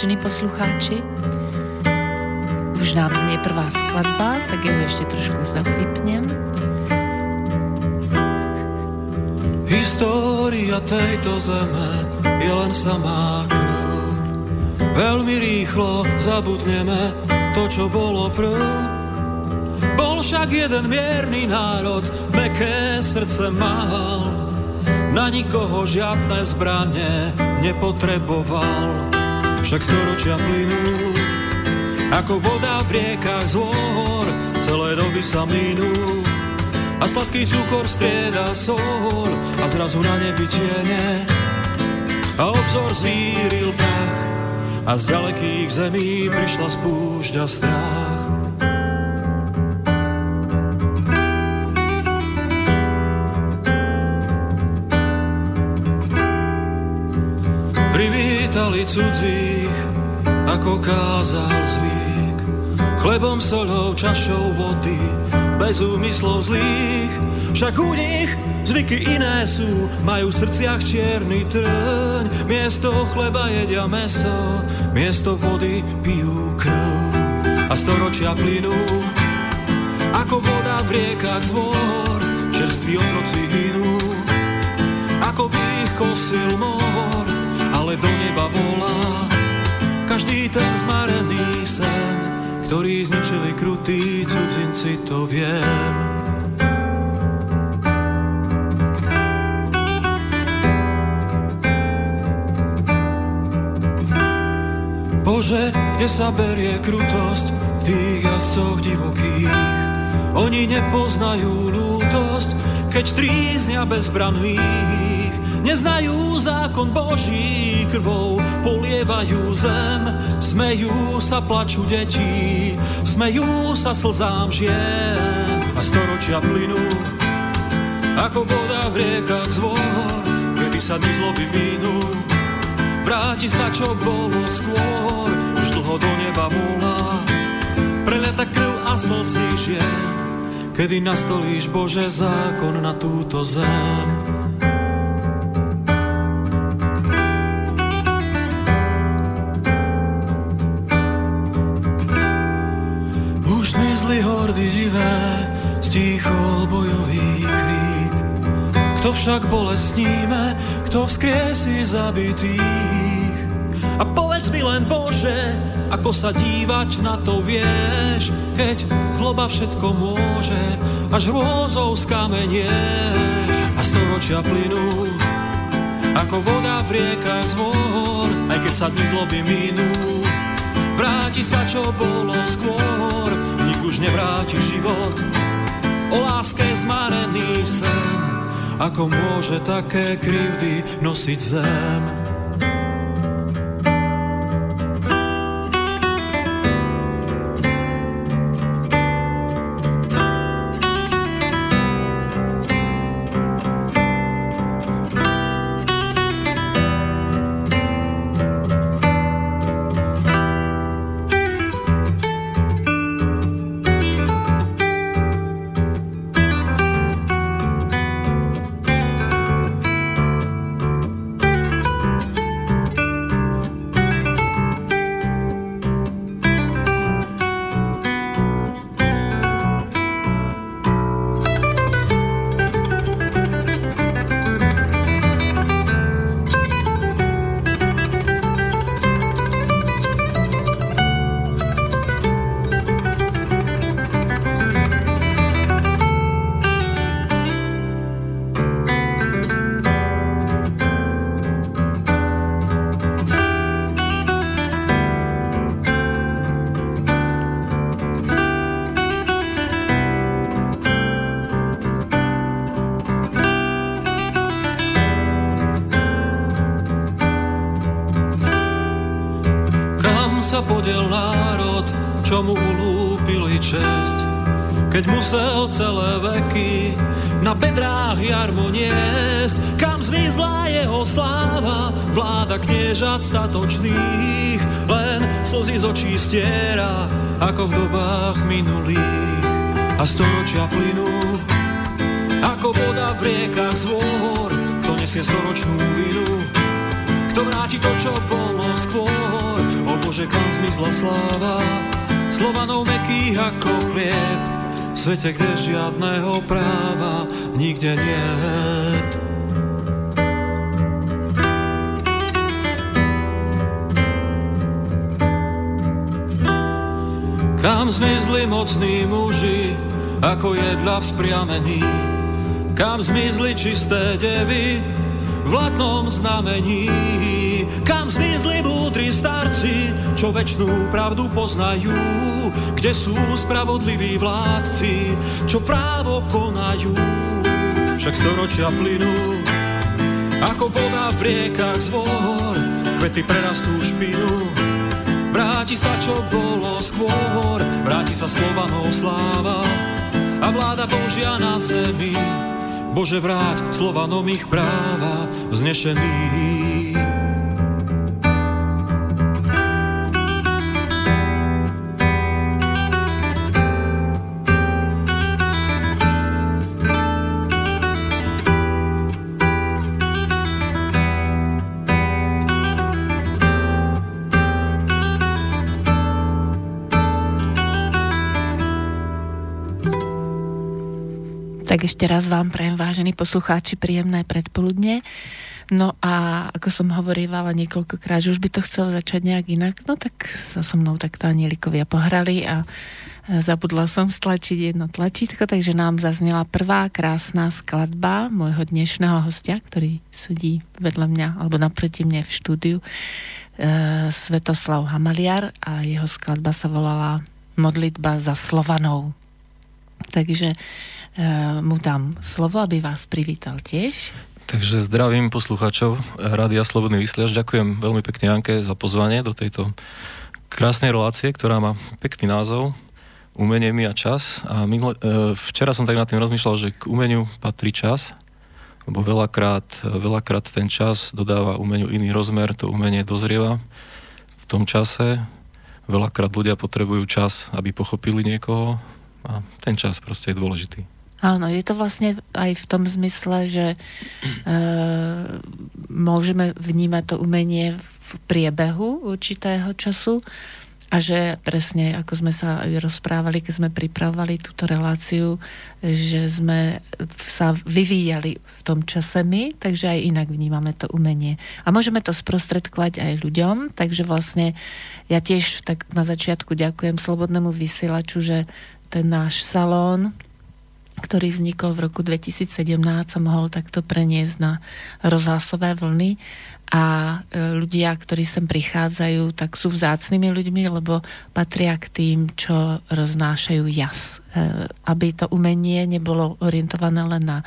Vážení poslucháči. Už nám znie prvá skladba, tak ju ešte trošku zaklipnem. História tejto zeme je len samá krv. Veľmi rýchlo zabudneme to, čo bolo prv. Bol však jeden mierny národ, meké srdce mal. Na nikoho žiadne zbranie nepotreboval. Však storočia plynú, ako voda v riekach z hôr, celé doby sa minú. A sladký cukor strieda sol a zrazu na nebi tiene. A obzor zvíril prach a z ďalekých zemí prišla spúšť a strach. Privítali cudzích, ako kázal zvyk. Chlebom, solou, čašou vody, bez úmyslov zlých. Však u nich zvyky iné sú, majú v srdciach čierny trň. Miesto chleba jedia meso, miesto vody pijú krv. A storočia plynú, ako voda v riekach zvor, čerství otroci hynú, ako by ich kosil mor, ale do neba volá každý ten zmarený sen, ktorý zničili krutí cudzinci, to viem. Bože, kde sa berie krutosť v tých jazdcoch divokých? Oni nepoznajú lútosť, keď tríznia bezbranných Neznajú zákon Boží krvou, polievajú zem, smejú sa, plaču deti, smejú sa slzám žien a storočia plynú, ako voda v riekach zvor, kedy sa dny zloby minú. Vráti sa, čo bolo skôr, už dlho do neba volá, preleta krv a slzy žien, kedy nastolíš Bože zákon na túto zem. Stíchol bojový krík. Kto však bolestníme, kto vzkriesí zabitých? A povedz mi len Bože, ako sa dívať na to vieš, keď zloba všetko môže, až hrôzou skamenieš. A storočia plynú, ako voda v riekach z hôr, aj keď sa dni zloby minú. Vráti sa, čo bolo skôr, už nevráti život, o láske zmarený sen, ako môže také krivdy nosiť zem. Vláda kniežat statočných, len slzy z očí stiera, ako v dobách minulých. A storočia plynú, ako voda v riekach zvor, kto nesie storočnú vinu, kto dovráti to, čo bolo skôr. O Bože, kam zmizla sláva, Slovanov mekých ako chlieb, v svete, kde žiadného práva nikde niet. Kam zmizli mocní muži, ako jedla vzpriamení? Kam zmizli čisté devy, v latnom znamení? Kam zmizli múdri starci, čo väčšnú pravdu poznajú? Kde sú spravodliví vládci, čo právo konajú? Však storočia plynú, ako voda v riekach zvor, kvety prerastú špinu, Vráti sa, čo bolo skôr, vráti sa Slovanov sláva a vláda Božia na zemi. Bože, vráť Slovanom ich práva vznešených. Tak ešte raz vám prajem, vážení poslucháči, príjemné predpoludne. No a ako som hovorívala niekoľkokrát, že už by to chcelo začať nejak inak, no tak sa so mnou takto anielikovia pohrali a zabudla som stlačiť jedno tlačítko, takže nám zaznela prvá krásna skladba môjho dnešného hostia, ktorý sedí vedľa mňa, alebo naproti mne v štúdiu, e, Svetoslav Hamaliar a jeho skladba sa volala Modlitba za Slovanou. Takže mu dám slovo, aby vás privítal tiež. Takže zdravím poslucháčov Rádia Slobodný vysielač. Ďakujem veľmi pekne Janke za pozvanie do tejto krásnej relácie, ktorá má pekný názov Umenie mi a čas. A minule, eh, včera som tak nad tým rozmýšľal, že k umeniu patrí čas, lebo veľakrát, veľakrát ten čas dodáva umeniu iný rozmer, to umenie dozrieva v tom čase. Veľakrát ľudia potrebujú čas, aby pochopili niekoho a ten čas proste je dôležitý. Áno, je to vlastne aj v tom zmysle, že e, môžeme vnímať to umenie v priebehu určitého času a že presne, ako sme sa aj rozprávali, keď sme pripravovali túto reláciu, že sme sa vyvíjali v tom čase my, takže aj inak vnímame to umenie. A môžeme to sprostredkovať aj ľuďom, takže vlastne ja tiež tak na začiatku ďakujem Slobodnému vysielaču, že ten náš salón, ktorý vznikol v roku 2017 sa mohol takto preniesť na rozhlasové vlny a e, ľudia, ktorí sem prichádzajú, tak sú vzácnými ľuďmi, lebo patria k tým, čo roznášajú jas. E, aby to umenie nebolo orientované len na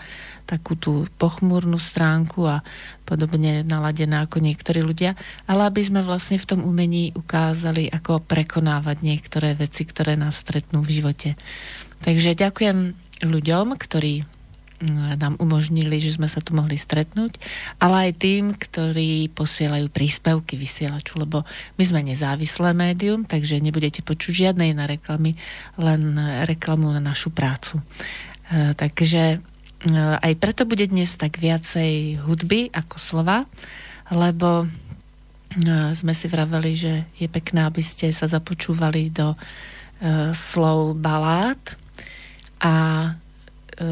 takú tú pochmúrnu stránku a podobne naladená ako niektorí ľudia, ale aby sme vlastne v tom umení ukázali, ako prekonávať niektoré veci, ktoré nás stretnú v živote. Takže ďakujem ľuďom, ktorí mm, nám umožnili, že sme sa tu mohli stretnúť, ale aj tým, ktorí posielajú príspevky vysielaču, lebo my sme nezávislé médium, takže nebudete počuť žiadne iné reklamy, len reklamu na našu prácu. E, takže e, aj preto bude dnes tak viacej hudby ako slova, lebo e, sme si vraveli, že je pekné, aby ste sa započúvali do slov balád, a e,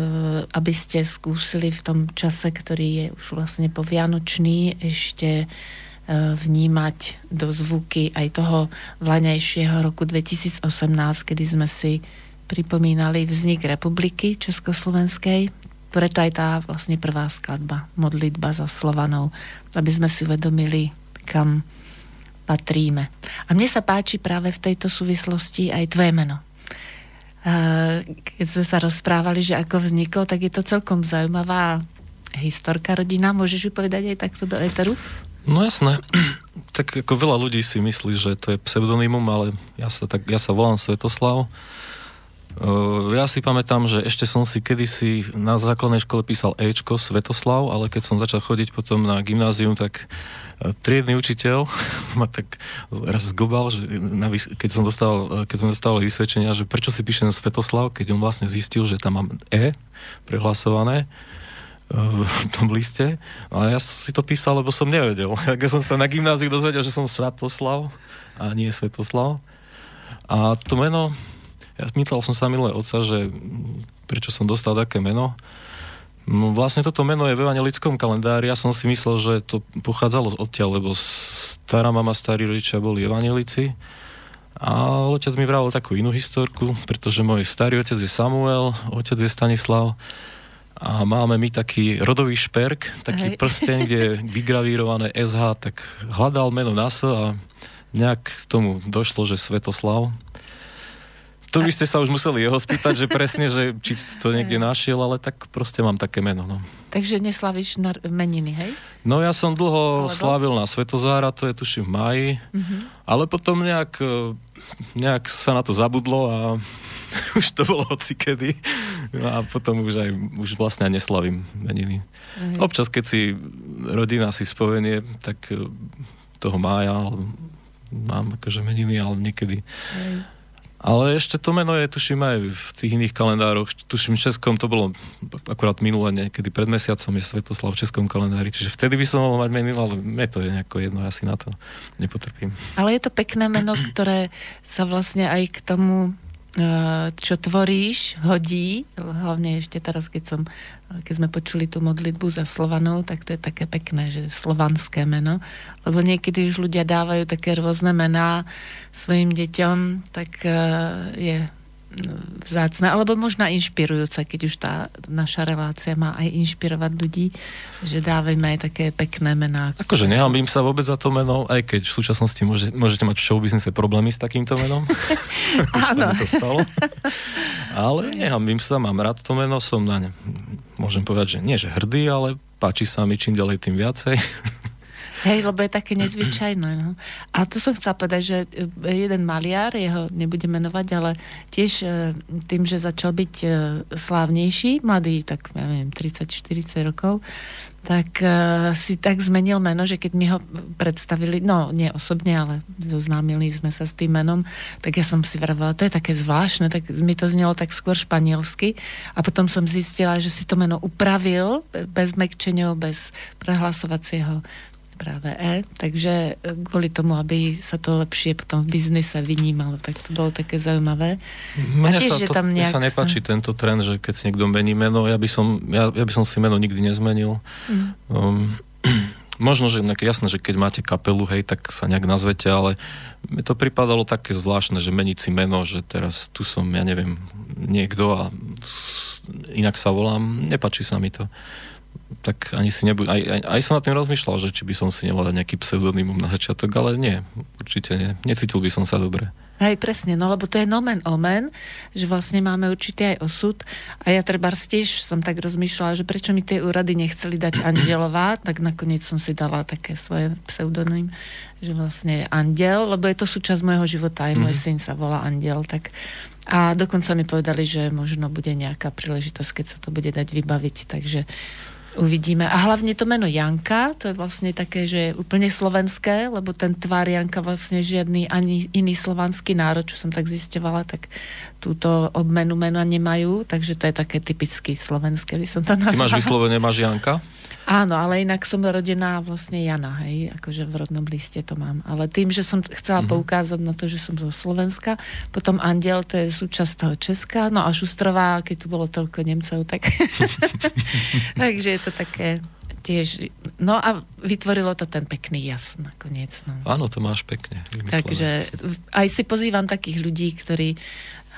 aby ste skúsili v tom čase, ktorý je už vlastne povianočný, ešte e, vnímať do zvuky aj toho vlaňajšieho roku 2018, kedy sme si pripomínali vznik republiky Československej. Preto aj tá vlastne prvá skladba, modlitba za Slovanov, aby sme si uvedomili, kam patríme. A mne sa páči práve v tejto súvislosti aj tvoje meno keď sme sa rozprávali, že ako vzniklo, tak je to celkom zaujímavá historka rodina. Môžeš ju povedať aj takto do éteru? No jasné. tak ako veľa ľudí si myslí, že to je pseudonymum, ale ja sa, tak, ja sa volám Svetoslav. Ja si pamätám, že ešte som si kedysi na základnej škole písal Ečko Svetoslav, ale keď som začal chodiť potom na gymnázium, tak triedny učiteľ ma tak raz zglbal, že keď, som dostal, keď sme dostali vysvedčenia, že prečo si píšem Svetoslav, keď on vlastne zistil, že tam mám E prehlasované. v tom liste. No a ja si to písal, lebo som nevedel. Ja som sa na gymnáziu dozvedel, že som Svatoslav a nie Svetoslav. A to meno, ja pýtal som sa milé oca, že prečo som dostal také meno. No, vlastne toto meno je v evangelickom kalendári. Ja som si myslel, že to pochádzalo odtiaľ, lebo stará mama, starí rodičia boli evangelici. A otec mi vravil takú inú historku, pretože môj starý otec je Samuel, otec je Stanislav a máme my taký rodový šperk, taký Hej. prsten, kde je vygravírované SH, tak hľadal meno NASA a nejak k tomu došlo, že Svetoslav. Tu by ste sa už museli jeho spýtať, že presne, že či to niekde našiel, ale tak proste mám také meno. No. Takže neslavíš na meniny, hej? No ja som dlho Alebo? slávil na Svetozára, to je tuším v maji, uh-huh. ale potom nejak, e, nejak sa na to zabudlo a už to bolo hocikedy. A potom už aj už vlastne neslavím meniny. Aj. Občas, keď si rodina si spomenie, tak e, toho mája mám akože meniny, ale niekedy. Aj. Ale ešte to meno je, tuším, aj v tých iných kalendároch. Tuším, v Českom to bolo akurát minulé, niekedy pred mesiacom je Svetoslav v Českom kalendári. Čiže vtedy by som mohol mať meninu, ale mne to je nejako jedno, ja si na to nepotrpím. Ale je to pekné meno, ktoré sa vlastne aj k tomu čo tvoríš, hodí, hlavne ešte teraz, keď, som, keď sme počuli tú modlitbu za Slovanov, tak to je také pekné, že slovanské meno, lebo niekedy už ľudia dávajú také rôzne mená svojim deťom, tak eh, je vzácne, alebo možno inšpirujúce, keď už tá naša relácia má aj inšpirovať ľudí, že dávajme aj také pekné mená. Akože nehambím sa vôbec za to meno, aj keď v súčasnosti môže, môžete mať v showbiznise problémy s takýmto menom. Áno. to stalo. Ale nehambím sa, mám rád to meno, som na ne, môžem povedať, že nie že hrdý, ale páči sa mi čím ďalej, tým viacej. Hej, lebo je také nezvyčajné. No. A to som chcela povedať, že e, jeden maliar, jeho nebudem menovať, ale tiež e, tým, že začal byť e, slávnejší, mladý, tak ja neviem, 30-40 rokov, tak uh, si tak zmenil meno, že keď mi ho predstavili, no nie osobne, ale zoznámili sme sa s tým menom, tak ja som si vravela, to je také zvláštne, tak mi to znelo tak skôr španielsky a potom som zistila, že si to meno upravil bez mekčenia, bez prehlasovacieho práve E, takže e, kvôli tomu, aby sa to lepšie potom v biznise vynímalo, tak to bolo také zaujímavé. Mne, tiež, sa, to, nejak... mne sa nepáči tento trend, že keď si niekto mení meno, ja by som, ja, ja by som si meno nikdy nezmenil. Mm. Um, možno, že jasné, že keď máte kapelu, hej, tak sa nejak nazvete, ale mi to pripadalo také zvláštne, že meniť si meno, že teraz tu som, ja neviem, niekto a inak sa volám, nepačí sa mi to tak ani si nebuď, aj, aj, aj som nad tým rozmýšľal, že či by som si nemal nejaký pseudonymum na začiatok, ale nie, určite nie. Necítil by som sa dobre. Hej, presne, no lebo to je nomen omen, že vlastne máme určitý aj osud a ja treba tiež som tak rozmýšľala, že prečo mi tie úrady nechceli dať Andelová, tak nakoniec som si dala také svoje pseudonym, že vlastne Andel, lebo je to súčasť môjho života, aj môj mm-hmm. syn sa volá Andel, tak a dokonca mi povedali, že možno bude nejaká príležitosť, keď sa to bude dať vybaviť, takže Uvidíme. A hlavne to meno Janka, to je vlastne také, že je úplne slovenské, lebo ten tvár Janka vlastne žiadny ani iný slovanský národ, čo som tak zistovala, tak túto obmenu mena nemajú, takže to je také typicky slovenské, by som to nazvala. Ty máš vyslovene, máš Janka? Áno, ale inak som rodená vlastne Jana, hej, akože v rodnom liste to mám. Ale tým, že som chcela mm-hmm. poukázať na to, že som zo Slovenska, potom Andel, to je súčasť toho Česka, no a Šustrová, keď tu bolo toľko Nemcov, tak... Takže je to také tiež, no a vytvorilo to ten pekný jas nakoniec. No. Áno, to máš pekne. Vymyslené. Takže aj si pozývam takých ľudí, ktorí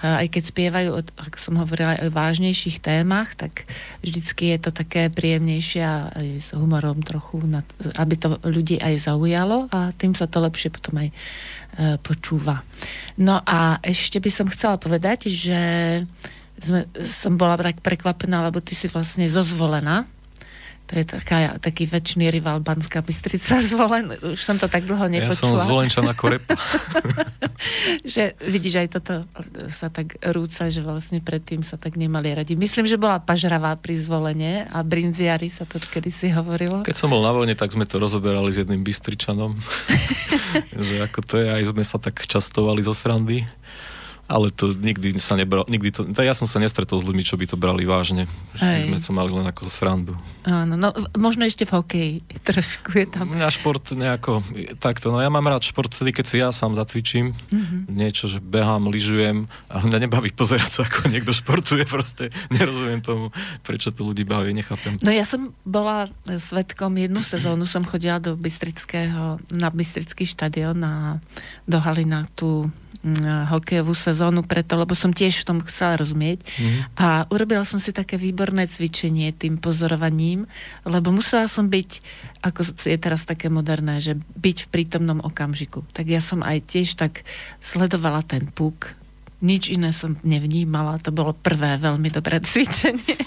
aj keď spievajú, ako som hovorila, aj o vážnejších témach, tak vždycky je to také príjemnejšie a aj s humorom trochu, aby to ľudí aj zaujalo a tým sa to lepšie potom aj e, počúva. No a ešte by som chcela povedať, že sme, som bola tak prekvapená, lebo ty si vlastne zozvolená to je taká, taký väčší rival Banská Bystrica zvolen. Už som to tak dlho nepočula. Ja som zvolenčan ako repa. že vidíš, aj toto sa tak rúca, že vlastne predtým sa tak nemali radi. Myslím, že bola pažravá pri zvolenie a brinziari sa to kedy si hovorilo. Keď som bol na vojne, tak sme to rozoberali s jedným Bystričanom. že ako to je, aj sme sa tak častovali zo srandy. Ale to nikdy sa nebral, nikdy to, ja som sa nestretol s ľuďmi, čo by to brali vážne. Vždy sme sa mali len ako srandu. Áno, no možno ešte v hokeji trošku je tam. Mňa šport nejako takto, no ja mám rád šport vtedy, keď si ja sám zacvičím, mm-hmm. niečo, že behám, lyžujem a mňa nebaví pozerať sa, ako niekto športuje, proste nerozumiem tomu, prečo to ľudí baví, nechápem. No ja som bola svetkom, jednu sezónu som chodila do Bystrického, na Bystrický štadión na, do Halina tú Mm, hokejovú sezónu preto, lebo som tiež v tom chcela rozumieť. Mm. A urobila som si také výborné cvičenie tým pozorovaním, lebo musela som byť, ako je teraz také moderné, že byť v prítomnom okamžiku. Tak ja som aj tiež tak sledovala ten puk, nič iné som nevnímala. To bolo prvé veľmi dobré cvičenie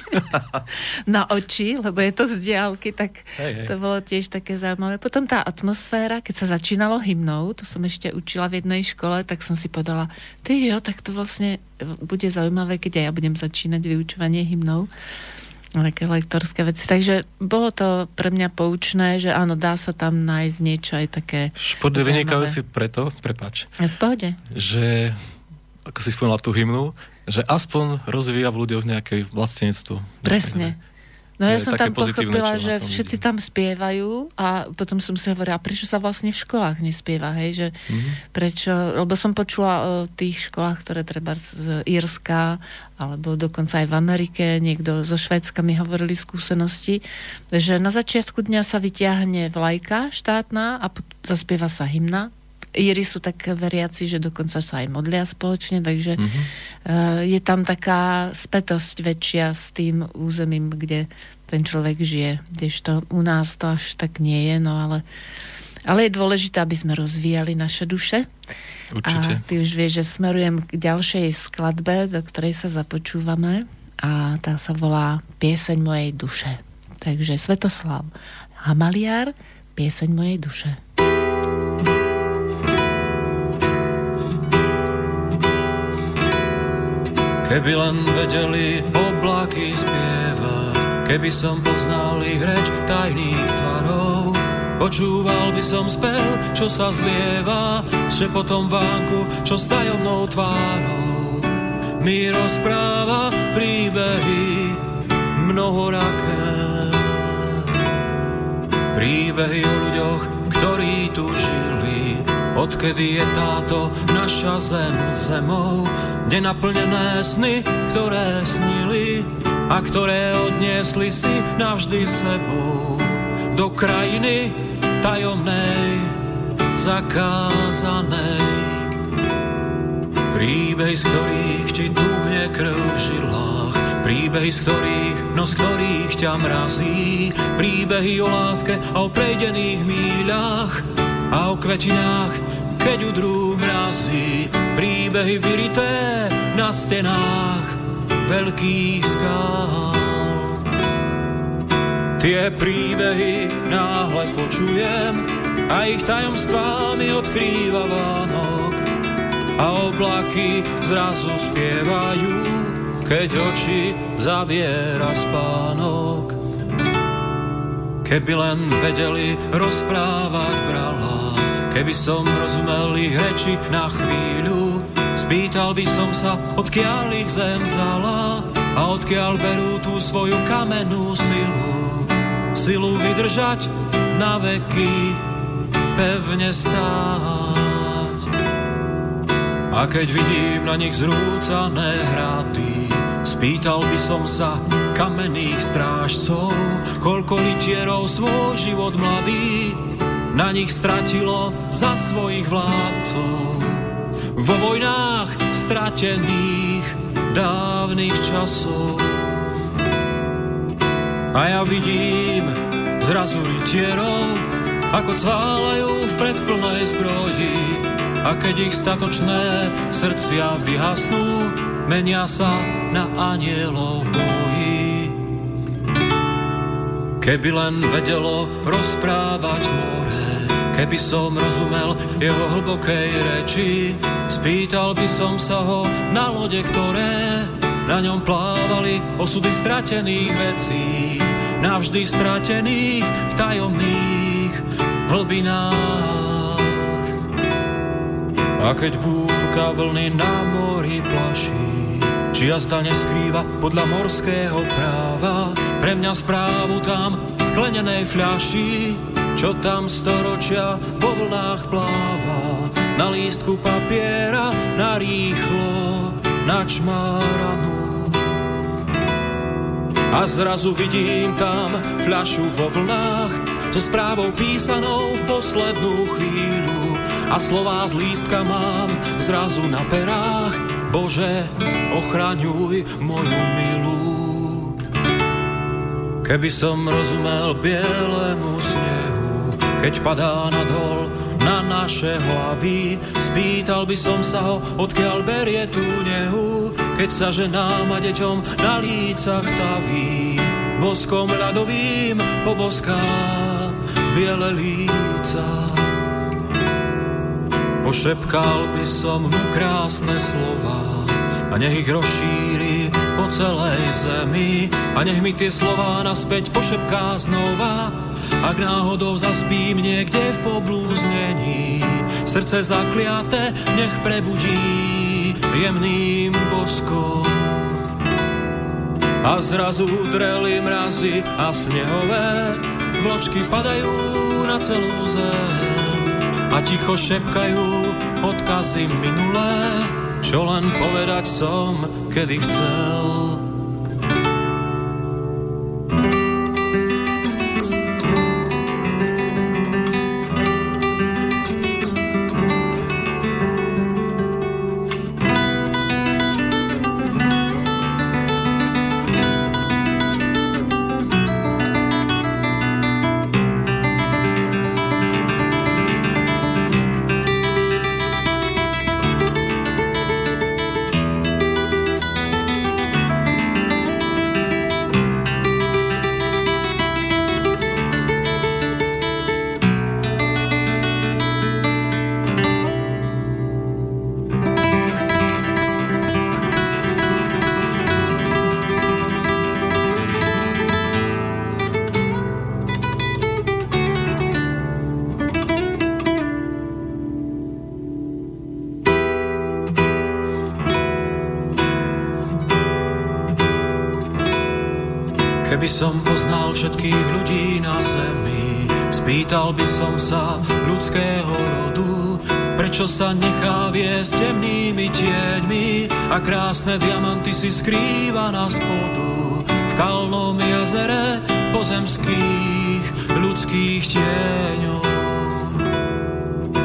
na oči, lebo je to z diálky, tak hej, hej. to bolo tiež také zaujímavé. Potom tá atmosféra, keď sa začínalo hymnou, to som ešte učila v jednej škole, tak som si povedala, ty jo, tak to vlastne bude zaujímavé, keď aj ja budem začínať vyučovanie hymnou také lektorské veci. Takže bolo to pre mňa poučné, že áno, dá sa tam nájsť niečo aj také Šport je vynikajúci preto, prepač. V pohode. Že ako si spomínala tú hymnu, že aspoň rozvíja v ľuďoch nejaké vlastenectvo. Presne. No ja som tam pochopila, že všetci tam spievajú a potom som si hovorila, prečo sa vlastne v školách nespieva, hej, že mm-hmm. prečo, lebo som počula o tých školách, ktoré treba z Írska, alebo dokonca aj v Amerike, niekto zo Švédska mi hovorili skúsenosti, že na začiatku dňa sa vyťahne vlajka štátna a zaspieva sa hymna Íry sú tak veriaci, že dokonca sa aj modlia spoločne, takže mm-hmm. uh, je tam taká spätosť väčšia s tým územím, kde ten človek žije. Kdežto u nás to až tak nie je, no ale, ale je dôležité, aby sme rozvíjali naše duše. Určite. A ty už vieš, že smerujem k ďalšej skladbe, do ktorej sa započúvame a tá sa volá Pieseň mojej duše. Takže Svetoslav Hamaliar, Pieseň mojej duše. Keby len vedeli oblaky spievať, keby som poznal ich reč tajných tvarov, počúval by som spev, čo sa zlieva, že potom vánku, čo s tajomnou tvárou mi rozpráva príbehy mnohoraké. Príbehy o ľuďoch, ktorí tu žili, odkedy je táto naša zem zemou, kde naplnené sny, ktoré snili a ktoré odniesli si navždy sebou. Do krajiny tajomnej, zakázanej. Príbeh, z ktorých ti tuhne krv v žilách, príbehy, z ktorých, no z ktorých ťa mrazí, príbehy o láske a o prejdených míľach a o kvetinách, keď udrú mrazí, príbehy vyrité na stenách veľkých skál. Tie príbehy náhle počujem a ich tajomstvá mi odkrýva Vánok a oblaky zrazu spievajú, keď oči zaviera spánok. Keby len vedeli rozprávať brala, Keby som rozumel ich reči na chvíľu, spýtal by som sa, odkiaľ ich zem vzala a odkiaľ berú tú svoju kamennú silu. Silu vydržať na veky, pevne stáť. A keď vidím na nich zrúcané hrady, spýtal by som sa kamenných strážcov, koľko rytierov svoj život mladý na nich stratilo za svojich vládcov. Vo vojnách stratených dávnych časov. A ja vidím zrazu rytierov, ako cválajú v predplnej zbroji. A keď ich statočné srdcia vyhasnú, menia sa na anielov v boji. Keby len vedelo rozprávať more, Keby som rozumel jeho hlbokej reči, spýtal by som sa ho na lode, ktoré na ňom plávali osudy stratených vecí, navždy stratených v tajomných hlbinách. A keď búrka vlny na mori plaší, či jazda neskrýva podľa morského práva, pre mňa správu tam v sklenenej fľaši, čo tam storočia vo vlnách pláva, na lístku papiera, na rýchlo, na čmáranú. A zrazu vidím tam fľašu vo vlnách, so správou písanou v poslednú chvíľu a slová z lístka mám zrazu na perách. Bože, ochraňuj moju milú. Keby som rozumel bielému snehu, keď padá nadol na naše hlavy, spýtal by som sa ho, odkiaľ berie tú nehu, keď sa ženám a deťom na lícach taví. Boskom ľadovým poboská biele líca. Pošepkal by som mu krásne slova a nech ich rozšíri po celej zemi a nech mi tie slova naspäť pošepká znova ak náhodou zaspím niekde v poblúznení srdce zakliate nech prebudí jemným boskom a zrazu udreli mrazy a snehové vločky padajú na celú zem a ticho šepkajú odkazy minulé, čo len povedať som, kedy chcel. Som sa ľudského rodu, prečo sa nechá viesť temnými tieňmi a krásne diamanty si skrýva na spodu? V kalnom jazere pozemských ľudských tieňov.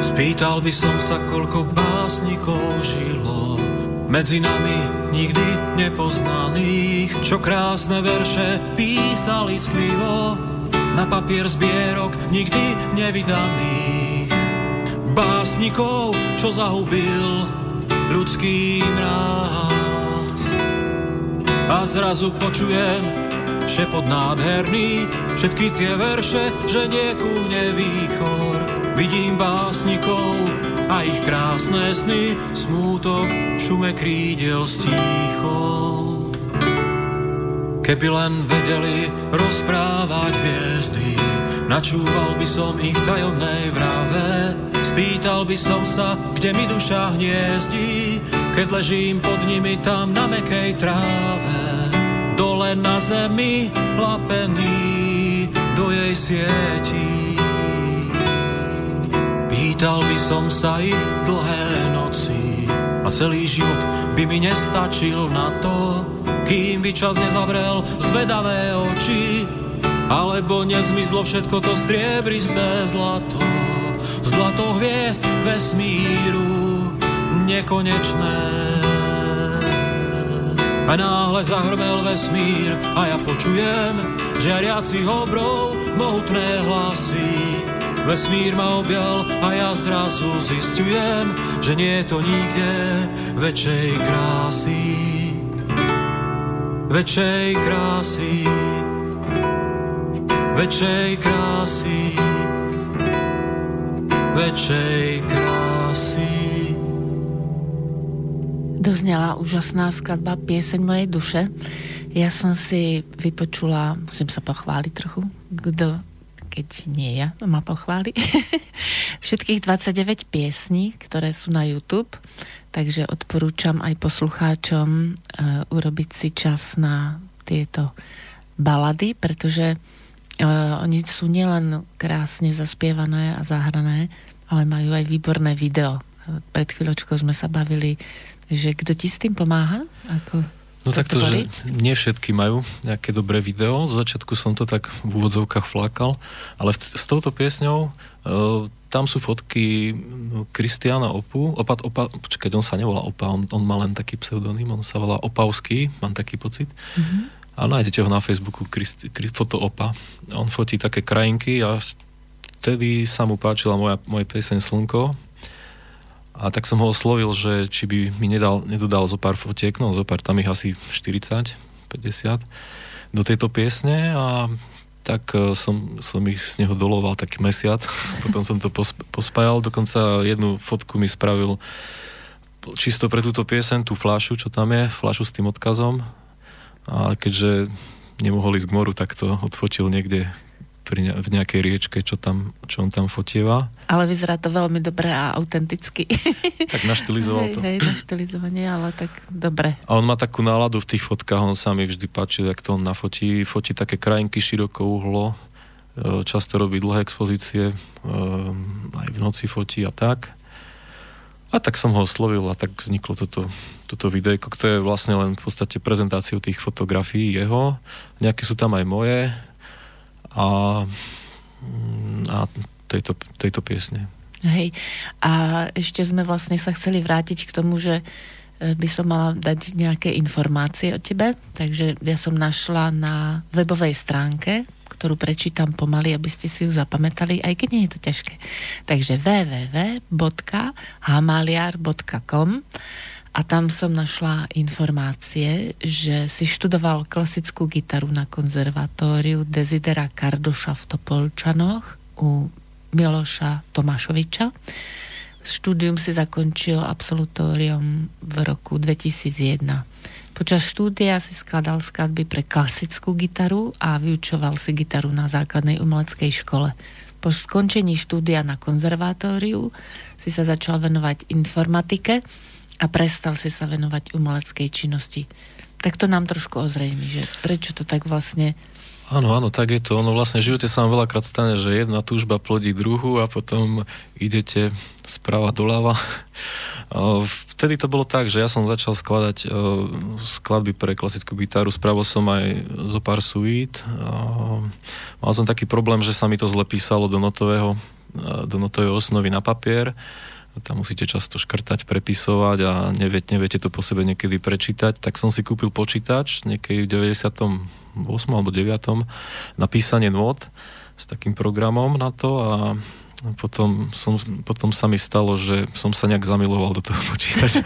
Spýtal by som sa, koľko básnikov žilo medzi nami nikdy nepoznaných, čo krásne verše písali clivo na papier zbierok nikdy nevydaných. Básnikov, čo zahubil ľudský mráz. A zrazu počujem šepot nádherný, všetky tie verše, že nie ku mne výchor. Vidím básnikov, a ich krásne sny, smútok šume krídel stíchol. Keby len vedeli rozprávať hviezdy, načúval by som ich tajomnej vrave, spýtal by som sa, kde mi duša hniezdi, keď ležím pod nimi tam na mekej tráve, dole na zemi lapený do jej sietí. Pýtal by som sa ich dlhé noci a celý život by mi nestačil na to, kým by čas nezavrel zvedavé oči, alebo nezmizlo všetko to striebristé zlato, zlato hviezd vesmíru nekonečné. A náhle zahrmel vesmír a ja počujem žiariacich obrov mohutné hlasy Vesmír ma objal a ja zrazu zistujem, že nie je to nikde väčšej krásy. Väčšej krásy. Väčšej krásy. Väčšej krásy. Doznala úžasná skladba Pieseň mojej duše. Ja som si vypočula, musím sa pochváliť trochu, kto keď nie ja, ma pochváli, všetkých 29 piesní, ktoré sú na YouTube, takže odporúčam aj poslucháčom uh, urobiť si čas na tieto balady, pretože uh, oni sú nielen krásne zaspievané a zahrané, ale majú aj výborné video. Pred chvíľočkou sme sa bavili, že kto ti s tým pomáha? Ako No tak to, že nie všetky majú nejaké dobré video. Z začiatku som to tak v úvodzovkách flákal, ale s touto piesňou uh, tam sú fotky Kristiana Opu. Opa, opa, počkaj, on sa nevolá Opa, on, on má len taký pseudonym, on sa volá Opavský, mám taký pocit. Mm-hmm. A nájdete ho na Facebooku, Christ, foto Opa. On fotí také krajinky a vtedy sa mu páčila moja, moja pieseň Slnko, a tak som ho oslovil, že či by mi nedal, nedodal zo pár fotiek, no zo pár tam ich asi 40, 50 do tejto piesne a tak e, som, som ich z neho doloval taký mesiac. Potom som to pospájal, dokonca jednu fotku mi spravil čisto pre túto piesen, tú flášu, čo tam je, flášu s tým odkazom. A keďže nemohol ísť k moru, tak to odfotil niekde pri ne, v nejakej riečke, čo, tam, čo on tam fotieva. Ale vyzerá to veľmi dobre a autenticky. Tak naštilizoval hej, to. Hej, naštilizovanie, ale tak dobre. A on má takú náladu v tých fotkách, on sa mi vždy páči, jak to on nafotí. Fotí také krajinky široko uhlo, e, často robí dlhé expozície, e, aj v noci fotí a tak. A tak som ho oslovil a tak vzniklo toto, toto videjko, ktoré je vlastne len v podstate prezentáciou tých fotografií jeho. Nejaké sú tam aj moje, a, a tejto, tejto piesne. Hej. A ešte sme vlastne sa chceli vrátiť k tomu, že e, by som mala dať nejaké informácie o tebe, takže ja som našla na webovej stránke, ktorú prečítam pomaly, aby ste si ju zapamätali, aj keď nie je to ťažké. Takže www.hamaliar.com a tam som našla informácie, že si študoval klasickú gitaru na konzervatóriu Desidera Kardoša v Topolčanoch u Miloša Tomášoviča. Štúdium si zakončil absolutórium v roku 2001. Počas štúdia si skladal skladby pre klasickú gitaru a vyučoval si gitaru na základnej umeleckej škole. Po skončení štúdia na konzervatóriu si sa začal venovať informatike a prestal si sa venovať umeleckej činnosti. Tak to nám trošku ozrejmi, že prečo to tak vlastne Áno, áno, tak je to. Ono vlastne v živote sa vám veľakrát stane, že jedna túžba plodí druhú a potom idete sprava doľava. Vtedy to bolo tak, že ja som začal skladať skladby pre klasickú gitaru, spravil som aj zo pár suít. Mal som taký problém, že sa mi to zle písalo do notového, do notovej osnovy na papier tam musíte často škrtať, prepisovať a neviete, neviete to po sebe niekedy prečítať, tak som si kúpil počítač niekedy v 98. alebo 9. na písanie nôd s takým programom na to a potom, som, potom sa mi stalo, že som sa nejak zamiloval do toho počítača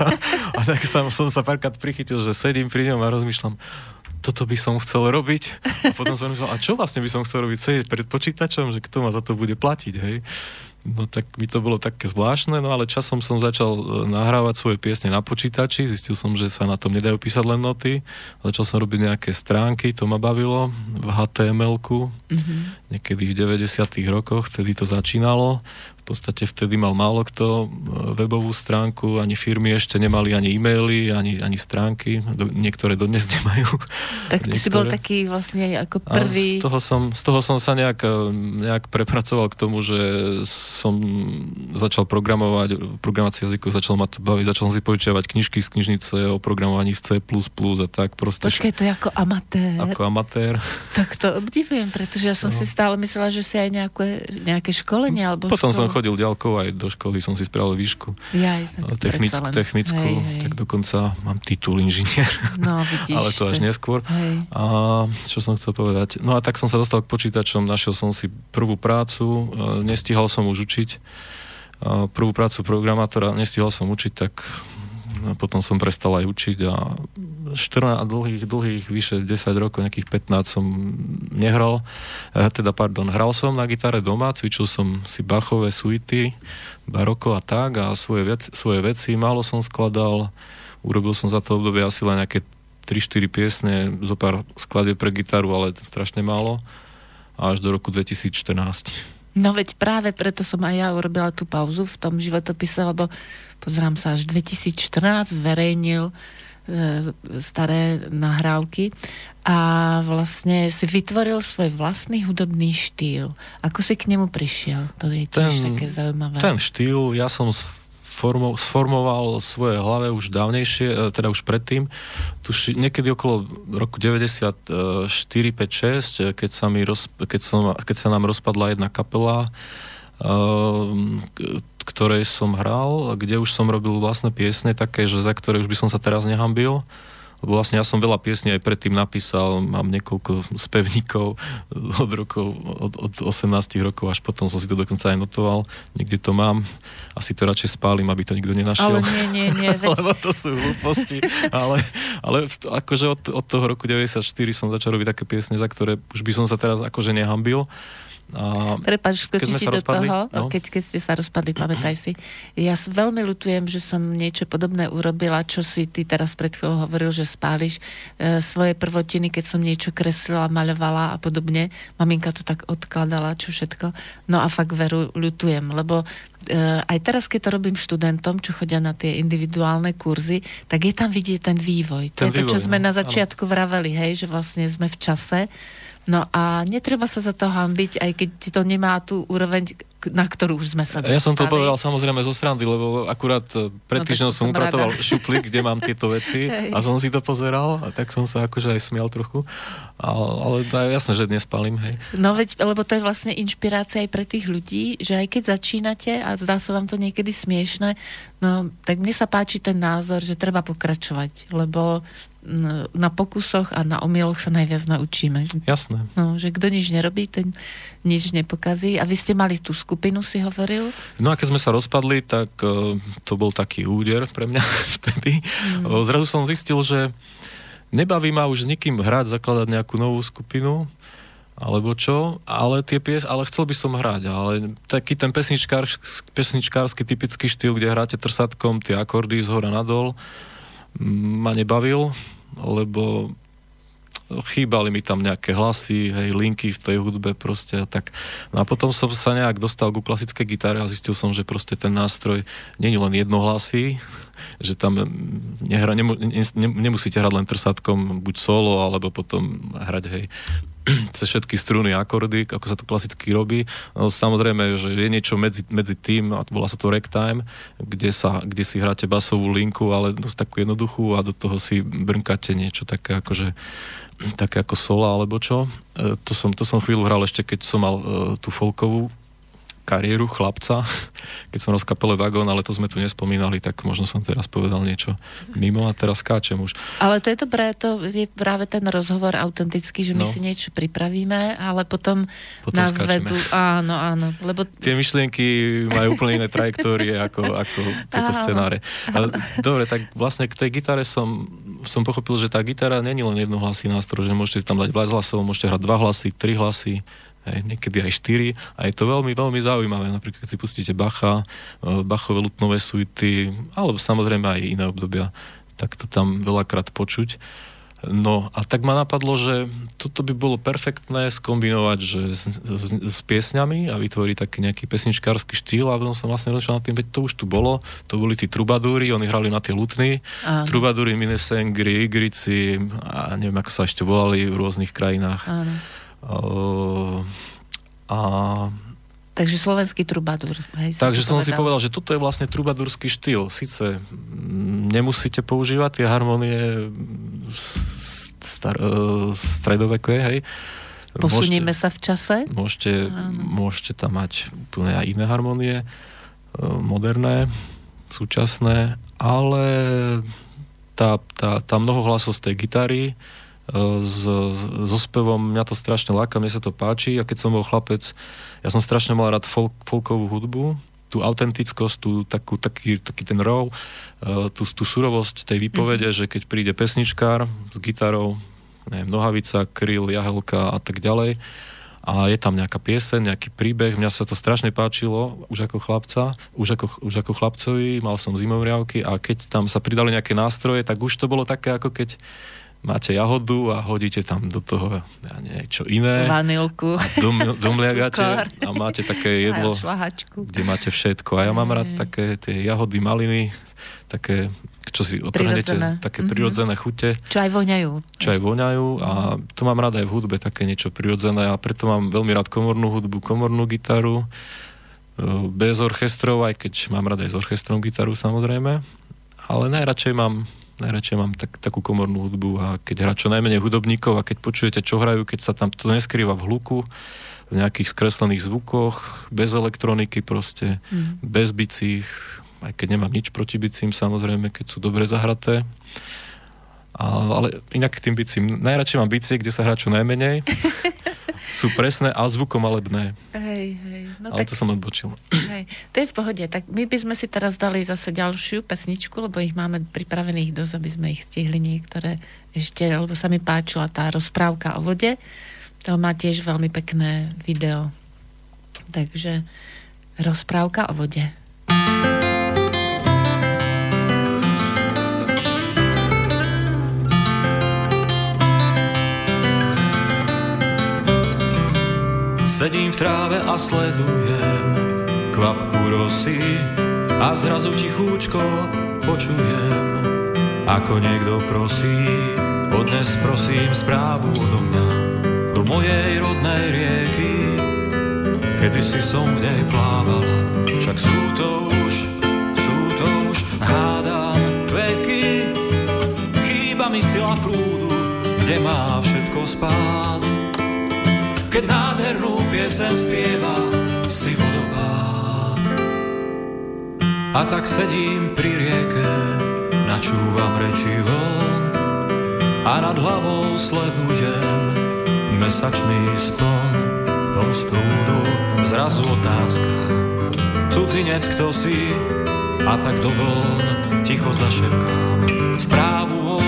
a tak som, som sa párkrát prichytil, že sedím pri ňom a rozmýšľam, toto by som chcel robiť. A potom som myslel, a čo vlastne by som chcel robiť? Sedieť pred počítačom, že kto ma za to bude platiť, hej? No tak mi to bolo také zvláštne, no ale časom som začal e, nahrávať svoje piesne na počítači, zistil som, že sa na tom nedajú písať len noty, začal som robiť nejaké stránky, to ma bavilo v HTML-ku, mm-hmm. niekedy v 90 rokoch, vtedy to začínalo, podstate vtedy mal málo kto e, webovú stránku, ani firmy ešte nemali ani e-maily, ani, ani stránky, do, niektoré dodnes nemajú. Tak ty niektoré. si bol taký vlastne ako prvý... z toho, som, z toho som sa nejak, e, nejak prepracoval k tomu, že som začal programovať, v programácii jazyku začal ma to baviť, začal si požičiavať knižky z knižnice o programovaní v C++ a tak proste. Počkej, to je ako amatér. Ako amatér. Tak to obdivujem, pretože ja som no. si stále myslela, že si aj nejaké, nejaké školenie alebo Potom školu. som chodil ďalkou aj do školy, som si spravil výšku. Ja, Technick, technickú, hej, hej. tak dokonca mám titul inžinier. No, vidíš. Ale to až neskôr. Hej. A čo som chcel povedať? No a tak som sa dostal k počítačom, našiel som si prvú prácu, e, nestihal som už učiť. Prvú prácu programátora nestihal som učiť, tak potom som prestal aj učiť a 14 dlhých, dlhých, vyše 10 rokov, nejakých 15 som nehral, teda pardon, hral som na gitare doma, cvičil som si Bachové suity, baroko a tak a svoje, vec, svoje veci, málo som skladal, urobil som za to obdobie asi len nejaké 3-4 piesne, zo pár skladie pre gitaru, ale strašne málo. až do roku 2014. No veď práve preto som aj ja urobila tú pauzu v tom životopise, lebo pozerám sa, až 2014 zverejnil e, staré nahrávky a vlastne si vytvoril svoj vlastný hudobný štýl. Ako si k nemu prišiel? To je tiež ten, také zaujímavé. Ten štýl, ja som sformo, sformoval svoje hlave už dávnejšie, e, teda už predtým, tuž niekedy okolo roku 94, 5, 6, keď sa, mi roz, keď, som, keď sa nám rozpadla jedna kapela, uh, ktorej som hral, kde už som robil vlastné piesne, také, že za ktoré už by som sa teraz nehambil lebo vlastne ja som veľa piesní aj predtým napísal, mám niekoľko spevníkov od rokov, od, od 18 rokov, až potom som si to dokonca aj notoval, niekde to mám, asi to radšej spálim, aby to nikto nenašiel. Ale nie, nie, nie. Veď... lebo to sú hlúposti, ale, ale akože od, od toho roku 94 som začal robiť také piesne, za ktoré už by som sa teraz akože nehambil. A Prepač, skočím si do rozpadli, toho, no? keď, keď ste sa rozpadli, pamätaj si. Ja veľmi lutujem, že som niečo podobné urobila, čo si ty teraz pred chvíľou hovoril, že spáliš e, svoje prvotiny, keď som niečo kreslila, maľovala a podobne. Maminka to tak odkladala, čo všetko. No a fakt veru lutujem, lebo e, aj teraz, keď to robím študentom, čo chodia na tie individuálne kurzy, tak je tam vidieť ten vývoj. To ten je vývoj, to, čo sme no, na začiatku áno. vraveli, hej, že vlastne sme v čase, No a netreba sa za to hambiť, aj keď to nemá tú úroveň, na ktorú už sme sa dostali. Ja som to povedal samozrejme zo srandy, lebo akurát e, pred no, týždňom som upratoval šuplík, kde mám tieto veci Hej. a som si to pozeral a tak som sa akože aj smial trochu. Ale, ale to je jasné, že dnes palím, hej. No veď, lebo to je vlastne inšpirácia aj pre tých ľudí, že aj keď začínate a zdá sa vám to niekedy smiešne, no tak mne sa páči ten názor, že treba pokračovať, lebo na pokusoch a na omyloch sa najviac naučíme. Jasné. No, že kto nič nerobí, ten nič nepokazí. A vy ste mali tú skupinu, si hovoril? No a keď sme sa rozpadli, tak uh, to bol taký úder pre mňa vtedy. Mm. Zrazu som zistil, že nebaví ma už s nikým hrať, zakladať nejakú novú skupinu, alebo čo, ale tie pies, ale chcel by som hrať, ale taký ten pesničkár, pesničkársky typický štýl, kde hráte trsatkom tie akordy z hora nadol, ma nebavil, lebo chýbali mi tam nejaké hlasy, hej, linky v tej hudbe proste a tak. No a potom som sa nejak dostal ku klasickej gitare a zistil som, že proste ten nástroj není len jednohlasý, že tam nehra, nemu, ne, ne, nemusíte hrať len trsátkom buď solo, alebo potom hrať, hej, cez všetky struny, akordy, ako sa to klasicky robí. No, samozrejme, že je niečo medzi, medzi tým, a volá sa to ragtime, kde, sa, kde si hráte basovú linku, ale dosť takú jednoduchú a do toho si brnkáte niečo také akože také ako sola alebo čo. E, to, som, to som chvíľu hral ešte, keď som mal e, tú folkovú kariéru chlapca, keď som rozkapele vagón, ale to sme tu nespomínali, tak možno som teraz povedal niečo mimo a teraz skáčem už. Ale to je dobré, to je práve ten rozhovor autentický, že my no. si niečo pripravíme, ale potom, potom nás skáčeme. vedú, áno, áno. Lebo... Tie myšlienky majú úplne iné trajektórie ako, ako tieto scenáre. Ale, dobre, tak vlastne k tej gitare som, som pochopil, že tá gitara není len jednohlasý nástroj, že môžete tam dať viac hlasov, môžete hrať dva hlasy, tri hlasy, hej, niekedy aj štyri a je to veľmi, veľmi zaujímavé. Napríklad, keď si pustíte Bacha, e, Bachové lutnové suity, alebo samozrejme aj iné obdobia, tak to tam veľakrát počuť. No a tak ma napadlo, že toto by bolo perfektné skombinovať že s, s, s piesňami a vytvoriť taký nejaký pesničkársky štýl a potom som vlastne rozšiel nad tým, veď to už tu bolo, to boli tí trubadúry, oni hrali na tie lutny, trubadúry, minesengri, igrici a neviem, ako sa ešte volali v rôznych krajinách. Áno. A Takže slovenský trubadur. Hej, Takže si som povedal. si povedal, že toto je vlastne trubadurský štýl. Sice nemusíte používať tie harmonie star, stredoveké, hej. Posunieme môžete, sa v čase? Môžete, môžete tam mať úplne aj iné harmonie, moderné, súčasné, ale tá, tá, tá mnohohlasosť tej gitary, s, so spevom, mňa to strašne láka, mne sa to páči a keď som bol chlapec, ja som strašne mal rád folk, folkovú hudbu, tú autentickosť, tú, takú, taký, taký ten raw, uh, tú, tú surovosť tej výpovede, mm-hmm. že keď príde pesničkár s gitarou, neviem, Nohavica, Kryl, Jahelka a tak ďalej, a je tam nejaká pieseň, nejaký príbeh. Mňa sa to strašne páčilo už ako chlapca, už ako, už ako chlapcovi, mal som zimomriavky a keď tam sa pridali nejaké nástroje, tak už to bolo také, ako keď máte jahodu a hodíte tam do toho ja niečo iné. Vanilku. A dom, domliagate a máte také jedlo, kde máte všetko. A ja mám rád také tie jahody, maliny, také čo si otrhnete, také mm-hmm. prirodzené chute. Čo aj voňajú. Čo aj voňajú a to mám rád aj v hudbe, také niečo prirodzené a preto mám veľmi rád komornú hudbu, komornú gitaru, e, bez orchestrov, aj keď mám rád aj s orchestrom gitaru samozrejme, ale najradšej mám najradšej mám tak, takú komornú hudbu a keď hrá čo najmenej hudobníkov a keď počujete, čo hrajú, keď sa tam to neskrýva v hluku, v nejakých skreslených zvukoch, bez elektroniky proste, mm. bez bicích, aj keď nemám nič proti bicím, samozrejme, keď sú dobre zahraté. A, ale inak k tým bicím, najradšej mám bicie, kde sa hrá čo najmenej. sú presné a zvukom malebné. Hej, hej. No Ale tak, to som odbočil. Hej, to je v pohode. Tak my by sme si teraz dali zase ďalšiu pesničku, lebo ich máme pripravených dosť, aby sme ich stihli niektoré ešte, lebo sa mi páčila tá rozprávka o vode. To má tiež veľmi pekné video. Takže rozprávka o vode. Sedím v tráve a sledujem kvapku rosy a zrazu tichúčko počujem, ako niekto prosí, odnes prosím správu odo mňa do mojej rodnej rieky. Kedy si som v nej plávala, však sú to už, sú to už, hádam veky. Chýba mi sila prúdu, kde má všetko spát keď nádhernú piesen spieva si vodobád. A tak sedím pri rieke, načúvam reči vln a nad hlavou sledujem mesačný spln. V tom sprúdu zrazu otázka, cudzinec kto si, a tak do vln ticho zašepkám. Správu od,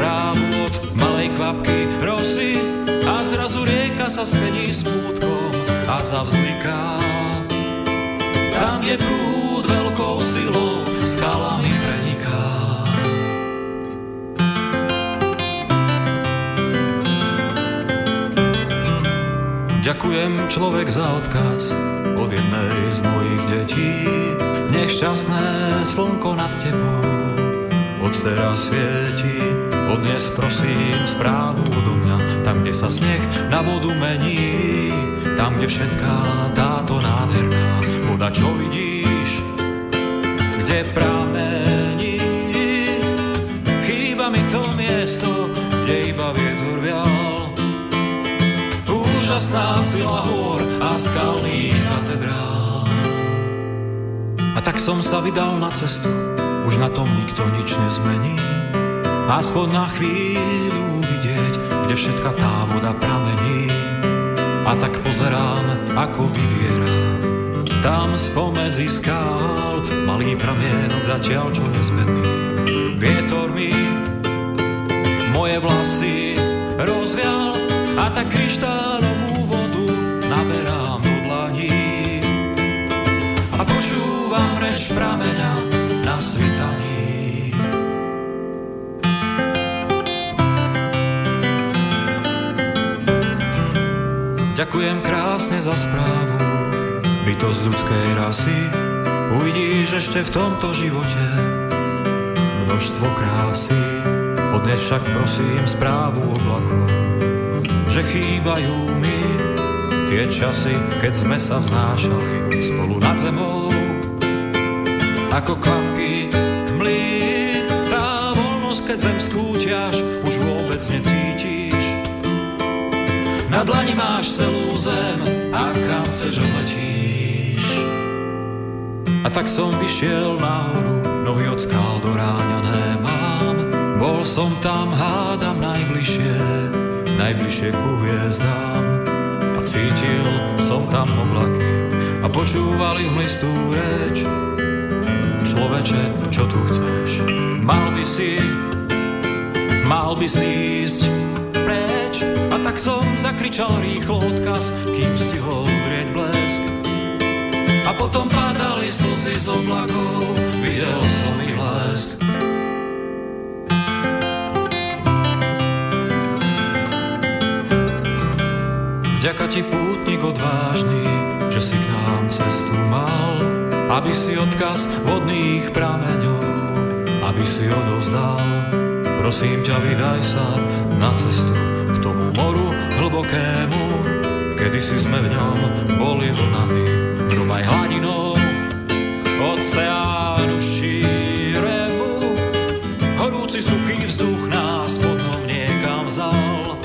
správu od malej kvapky rosy, a zrazu rieka sa smení smútkom a zavzniká. Tam, kde prúd veľkou silou skalami preniká. Ďakujem človek za odkaz od jednej z mojich detí. Nešťastné slnko nad tebou od teraz svieti Odnes prosím správu odo mňa, tam, kde sa sneh na vodu mení, tam, kde všetká táto nádherná voda, čo vidíš, kde pramení. Chýba mi to miesto, kde iba vietor vial, úžasná sila hôr a skalných katedrál. A tak som sa vydal na cestu, už na tom nikto nič nezmení aspoň na chvíľu vidieť, kde všetka tá voda pramení. A tak pozerám, ako vyviera. Tam spomedzi skál malý pramienok zatiaľ čo nezmenný. Vietor mi moje vlasy rozvial a tak kryštálovú vodu naberám do dlaní. A počúvam reč prameňa Ďakujem krásne za správu, bytosť ľudskej rasy. Uvidíš ešte v tomto živote množstvo krásy. Odnes však prosím správu oblakov, že chýbajú mi tie časy, keď sme sa vznášali spolu nad zemou. Ako kvapky hmly, tá voľnosť, keď zem skúťaš, už vôbec necítiš na dlani máš celú zem a kam chceš letíš. A tak som vyšiel nahoru, nohy od skál doráňané mám. Bol som tam, hádam najbližšie, najbližšie ku hviezdám. A cítil som tam oblaky a počúval im listú reč. Človeče, čo tu chceš? Mal by si, mal by si ísť a tak som zakričal rýchlo odkaz, kým stihol udrieť blesk. A potom padali slzy z oblakov, videl som ich lesk. Vďaka ti pútnik odvážny, že si k nám cestu mal, aby si odkaz vodných prameňov, aby si odovzdal. Prosím ťa, vydaj sa na cestu moru hlbokému, kedy si sme v ňom boli vlnami, drum aj hladinou oceánu šíremu. Horúci suchý vzduch nás potom niekam vzal.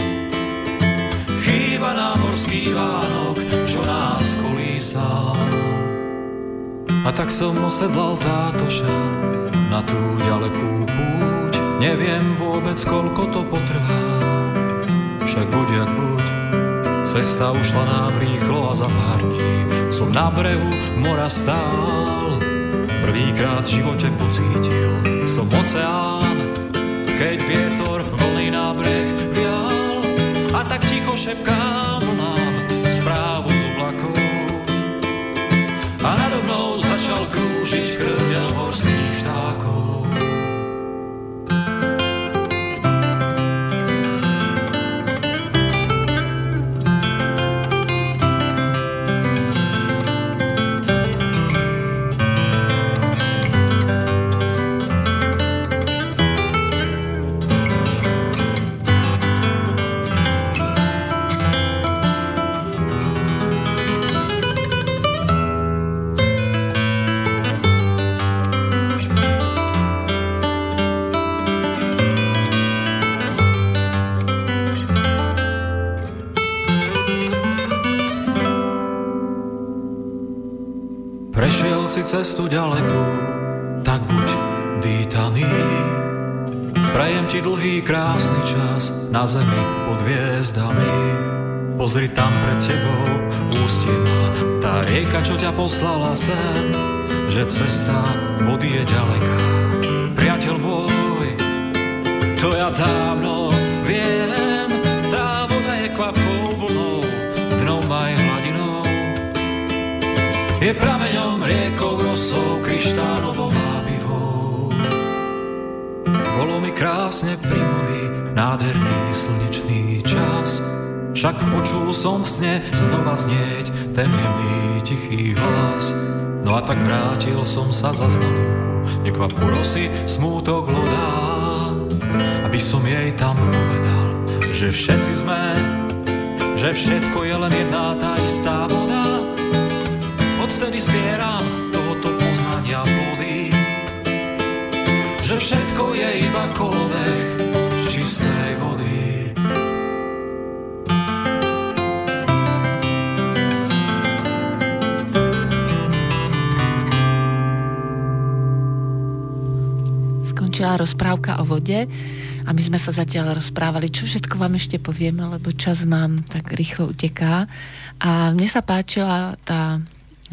Chýba nám morský Vánok, čo nás kolísal. A tak som osedlal tátoša na tú ďalekú púť. Neviem vôbec, koľko to potrvá, však buď jak buď. Cesta ušla nám rýchlo a za pár dní som na brehu mora stál. Prvýkrát v živote pocítil som oceán, keď vietor vlny na breh vial. A tak ticho šepkám nám správu z oblakov. A nado mnou začal krúžiť krvňa cestu ďalekú, tak buď vítaný. Prajem ti dlhý krásny čas na zemi pod hviezdami. Pozri tam pred tebou, ústie ma tá rieka, čo ťa poslala sem, že cesta vody je ďaleká. Priateľ môj, to ja dávno viem, tá voda je kvapkou vlnou, dnom aj hladinou. Je prameňom riekou, rosou, kryštálovou vábivou. Bolo mi krásne pri mori, nádherný slnečný čas. Však počul som v sne znova znieť ten jemný tichý hlas. No a tak vrátil som sa za znalúku, nekvapu rosy, smútok lodá. Aby som jej tam povedal, že všetci sme, že všetko je len jedna tá istá voda odtedy zbieram tohoto poznania plody. Že všetko je iba kolobeh čistej vody. Skončila rozprávka o vode a my sme sa zatiaľ rozprávali, čo všetko vám ešte povieme, lebo čas nám tak rýchlo uteká. A mne sa páčila tá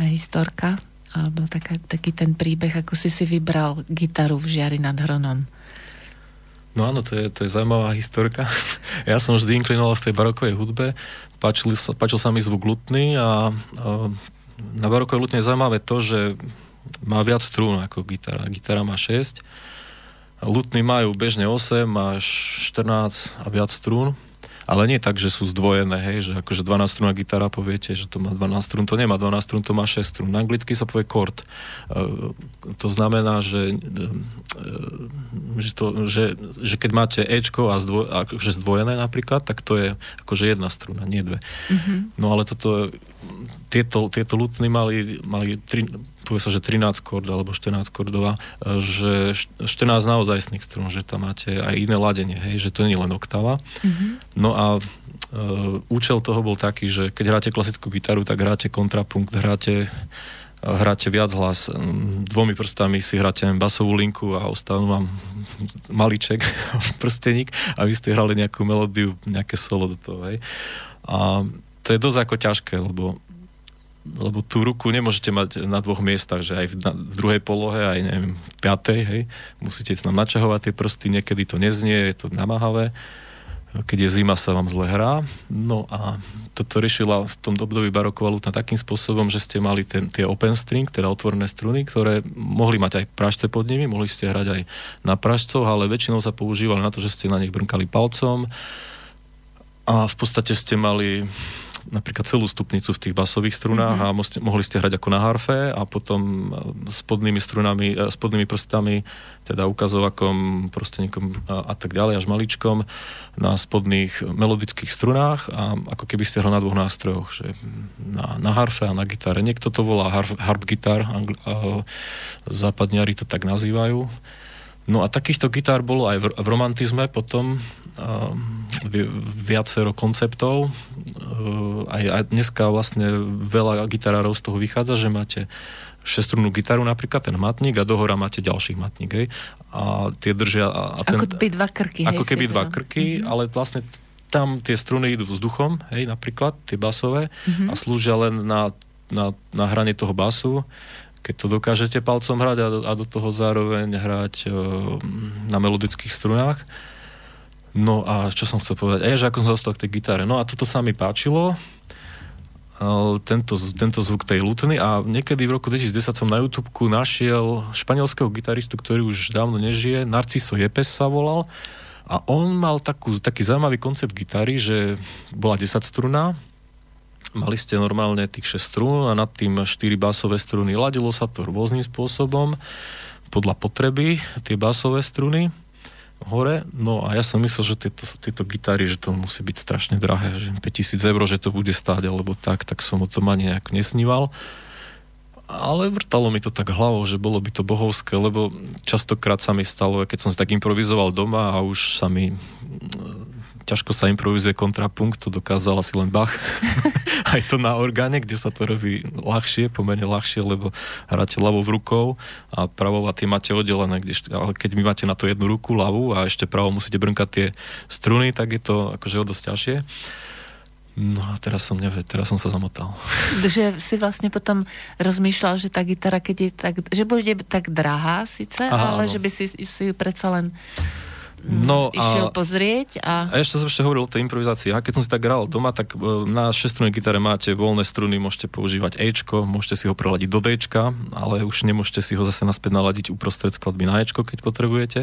historka, alebo taká, taký ten príbeh, ako si si vybral gitaru v Žiari nad Hronom. No áno, to je, to je zaujímavá historka. Ja som vždy inklinoval v tej barokovej hudbe, páčil, páčil sa mi zvuk lutný a, a na barokovej lutne je zaujímavé to, že má viac strún ako gitara. Gitara má 6, lutny majú bežne 8 až 14 a viac strún ale nie tak, že sú zdvojené, hej, že akože 12 strúna gitara poviete, že to má 12 strún, to nemá 12 strún, to má 6 strún. Na anglicky sa povie kord. Uh, to znamená, že, uh, že, to, že, že keď máte Ečko a zdvoj, akože zdvojené napríklad, tak to je akože jedna struna, nie dve. Mm-hmm. No ale toto, tieto, tieto lutny mali, mali tri, povie sa, že 13 kord alebo 14 kordová, e, že 14 naozajstných strún, že tam máte aj iné ladenie, hej, že to nie je len oktava. Mm-hmm. No a Uh, účel toho bol taký, že keď hráte klasickú gitaru, tak hráte kontrapunkt, hráte, hráte viac hlas. Dvomi prstami si hráte basovú linku a ostanú vám maliček, prsteník a vy ste hrali nejakú melódiu, nejaké solo do toho. Hej. A to je dosť ako ťažké, lebo lebo tú ruku nemôžete mať na dvoch miestach, že aj v, na, v druhej polohe, aj neviem, v piatej, hej, musíte sa načahovať tie prsty, niekedy to neznie, je to namáhavé, keď je zima, sa vám zle hrá. No a toto riešila v tom období baroková lutna takým spôsobom, že ste mali ten, tie open string, teda otvorené struny, ktoré mohli mať aj pražce pod nimi, mohli ste hrať aj na pražcoch, ale väčšinou sa používali na to, že ste na nich brnkali palcom. A v podstate ste mali napríklad celú stupnicu v tých basových strunách mm-hmm. a mohli, mohli ste hrať ako na harfe a potom spodnými strunami, spodnými prstami, teda ukazovakom, prosteníkom a, a tak ďalej, až maličkom na spodných melodických strunách a ako keby ste hral na dvoch nástrojoch, že na, na harfe a na gitare. Niekto to volá harp, harp gitar, angl, uh, západniari to tak nazývajú. No a takýchto gitár bolo aj v, v romantizme potom viacero konceptov. Aj, aj dneska vlastne veľa gitarárov z toho vychádza, že máte šestrúnnu gitaru napríklad, ten matník a dohora máte ďalší matník, hej. A tie držia... A ten, ako keby dva krky, Ako keby dva krky, mm-hmm. ale vlastne tam tie struny idú vzduchom, hej, napríklad, tie basové, mm-hmm. a slúžia len na, na, na hranie toho basu keď to dokážete palcom hrať a do, a do toho zároveň hrať e, na melodických strunách. No a čo som chcel povedať? A ja, že ako som zostal k tej gitare. No a toto sa mi páčilo, tento, tento zvuk tej lutny a niekedy v roku 2010 som na YouTube našiel španielského gitaristu, ktorý už dávno nežije, Narciso Jepes sa volal a on mal takú, taký zaujímavý koncept gitary, že bola 10 struná, mali ste normálne tých 6 strún a nad tým 4 basové struny. Ladilo sa to rôznym spôsobom podľa potreby, tie basové struny hore. No a ja som myslel, že tieto, tieto gitary, že to musí byť strašne drahé, že 5000 eur, že to bude stáť, alebo tak, tak som o tom ani nejak nesníval. Ale vrtalo mi to tak hlavou, že bolo by to bohovské, lebo častokrát sa mi stalo, keď som si tak improvizoval doma a už sa mi ťažko sa improvizuje kontrapunkt, to dokázal asi len Bach. Aj to na orgáne, kde sa to robí ľahšie, pomerne ľahšie, lebo hráte ľavou rukou a pravou a tie máte oddelené, kde, ale keď my máte na to jednu ruku ľavú a ešte pravou musíte brnkať tie struny, tak je to akože o dosť ťažšie. No a teraz som nevie, teraz som sa zamotal. Že si vlastne potom rozmýšľal, že tá gitara, keď je tak, že bude tak drahá síce, Aha, ale no. že by si, si ju predsa len No išiel a, pozrieť. A... a ešte som ešte hovoril o tej improvizácii. A keď som si tak hral doma, tak e, na šestrunnej gitare máte voľné struny, môžete používať Ečko, môžete si ho preladiť do Dčka, ale už nemôžete si ho zase naspäť naladiť uprostred skladby na Ečko, keď potrebujete.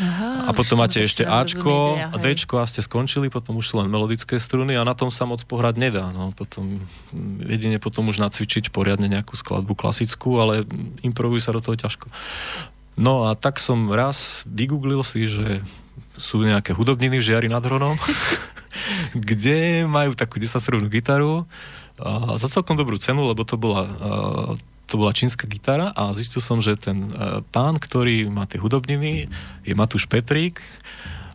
Aha, a potom máte ešte Ačko, a Dčko a ste skončili, potom už sú len melodické struny a na tom sa moc pohrať nedá. No, potom jedine potom už nacvičiť poriadne nejakú skladbu klasickú, ale improvujú sa do toho ťažko. No a tak som raz vygooglil si, že sú nejaké hudobniny v Žiari nad Hronom, kde majú takú 10 gitaru a za celkom dobrú cenu, lebo to bola, to bola čínska gitara a zistil som, že ten pán, ktorý má tie hudobniny, je Matúš Petrík,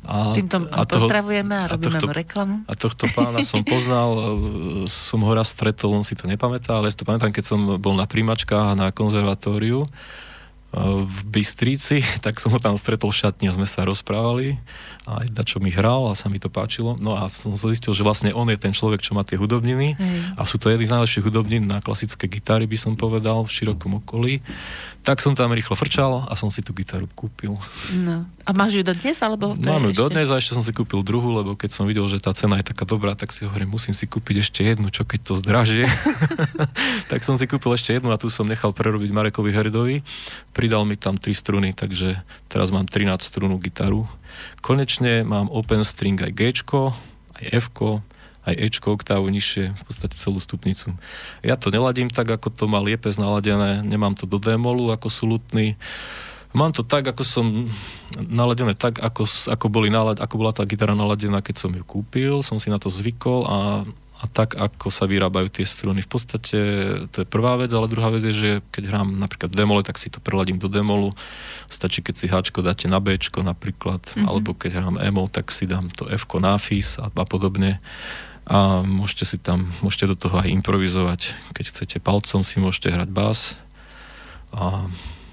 a, Týmto a toho, pozdravujeme a robíme a tohto, mu reklamu. A tohto pána som poznal, som ho raz stretol, on si to nepamätá, ale ja si to pamätám, keď som bol na príjmačkách na konzervatóriu v Bystrici, tak som ho tam stretol v šatni a sme sa rozprávali a aj čo mi hral a sa mi to páčilo. No a som zistil, že vlastne on je ten človek, čo má tie hudobniny Hej. a sú to jedny z najlepších hudobnín na klasické gitary, by som povedal, v širokom okolí. Tak som tam rýchlo frčal a som si tú gitaru kúpil. No. A máš ju dodnes? Alebo to Mám ju ešte... dodnes a ešte som si kúpil druhú, lebo keď som videl, že tá cena je taká dobrá, tak si hovorím, musím si kúpiť ešte jednu, čo keď to zdražie. tak som si kúpil ešte jednu a tu som nechal prerobiť Marekovi Herdovi. Pridal mi tam tri struny, takže teraz mám 13 strunu gitaru. Konečne mám open string aj G, aj F, aj Ečko, oktávu nižšie, v podstate celú stupnicu. Ja to neladím tak, ako to mal Liepes naladené, nemám to do démolu, ako sú. Mám to tak, ako som naladené tak, ako, ako, boli nalad, ako bola tá gitara naladená, keď som ju kúpil, som si na to zvykol a a tak, ako sa vyrábajú tie struny. V podstate to je prvá vec, ale druhá vec je, že keď hrám napríklad demole, tak si to preladím do demolu. Stačí, keď si Hčko dáte na Bčko napríklad, mm-hmm. alebo keď hrám Emol, tak si dám to Fko na FIS a, a podobne a môžete si tam, môžete do toho aj improvizovať. Keď chcete palcom, si môžete hrať bás a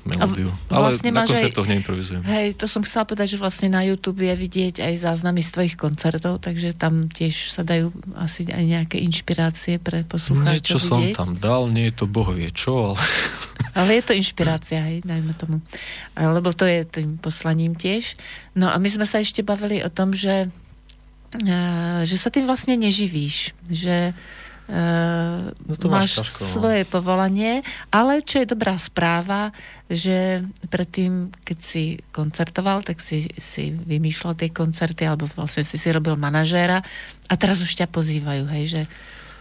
melódiu. A vlastne Ale na koncertoch aj, neimprovizujem. Hej, to som chcela povedať, že vlastne na YouTube je vidieť aj záznamy z tvojich koncertov, takže tam tiež sa dajú asi aj nejaké inšpirácie pre poslucháčov Niečo vidieť. som tam dal, nie je to bohovie čo, ale... Ale je to inšpirácia, hej, dajme tomu. Lebo to je tým poslaním tiež. No a my sme sa ešte bavili o tom, že Eh, že sa tým vlastne neživíš, že no to máš, máš ťažko, no. svoje povolanie, ale čo je dobrá správa, že predtým, keď si koncertoval, tak si, si vymýšľal tie koncerty, alebo vlastne si si robil manažéra a teraz už ťa pozývajú, hej, že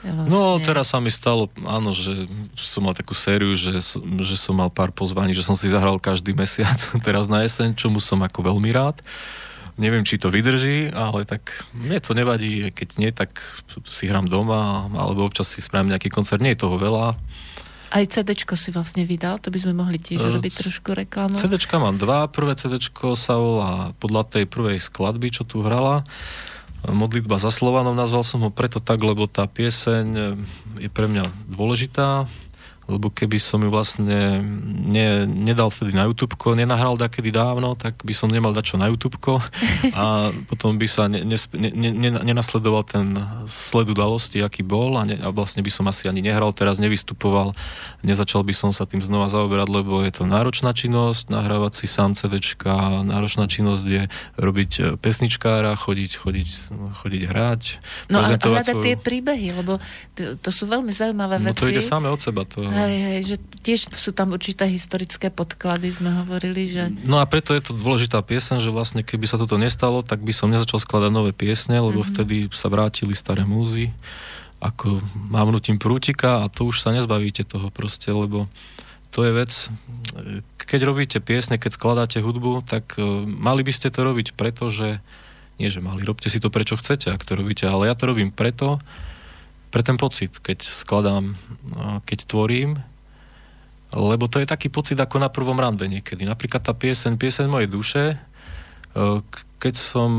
Vlastne... No, teraz sa mi stalo, áno, že som mal takú sériu, že, že som mal pár pozvaní, že som si zahral každý mesiac teraz na jeseň, čomu som ako veľmi rád. Neviem, či to vydrží, ale tak mne to nevadí, keď nie, tak si hrám doma, alebo občas si spravím nejaký koncert, nie je toho veľa. Aj CD si vlastne vydal, to by sme mohli tiež uh, robiť trošku reklamu. CD mám dva, prvé CD sa volá podľa tej prvej skladby, čo tu hrala. Modlitba za Slovanov, nazval som ho preto tak, lebo tá pieseň je pre mňa dôležitá, lebo keby som ju vlastne ne, nedal vtedy na YouTube, nenahral kedy dávno, tak by som nemal dať čo na YouTube a potom by sa ne, ne, ne, ne, nenasledoval ten sled udalosti, aký bol a, ne, a vlastne by som asi ani nehral, teraz nevystupoval, nezačal by som sa tým znova zaoberať, lebo je to náročná činnosť, nahrávať si sám CDčka, náročná činnosť je robiť e, pesničkára, chodiť, chodiť, chodiť hrať, No a hľadať svoju... tie príbehy, lebo to, to sú veľmi zaujímavé no, veci. to ide samé od seba. To Hej, hej, že tiež sú tam určité historické podklady, sme hovorili, že... No a preto je to dôležitá piesen, že vlastne keby sa toto nestalo, tak by som nezačal skladať nové piesne, lebo mm-hmm. vtedy sa vrátili staré múzy, ako mávnutím prútika a to už sa nezbavíte toho proste, lebo to je vec, keď robíte piesne, keď skladáte hudbu, tak uh, mali by ste to robiť preto, že nie, že mali, robte si to prečo chcete, ak to robíte, ale ja to robím preto, pre ten pocit, keď skladám, keď tvorím, lebo to je taký pocit ako na prvom rande niekedy. Napríklad tá pieseň, pieseň mojej duše, e, keď som,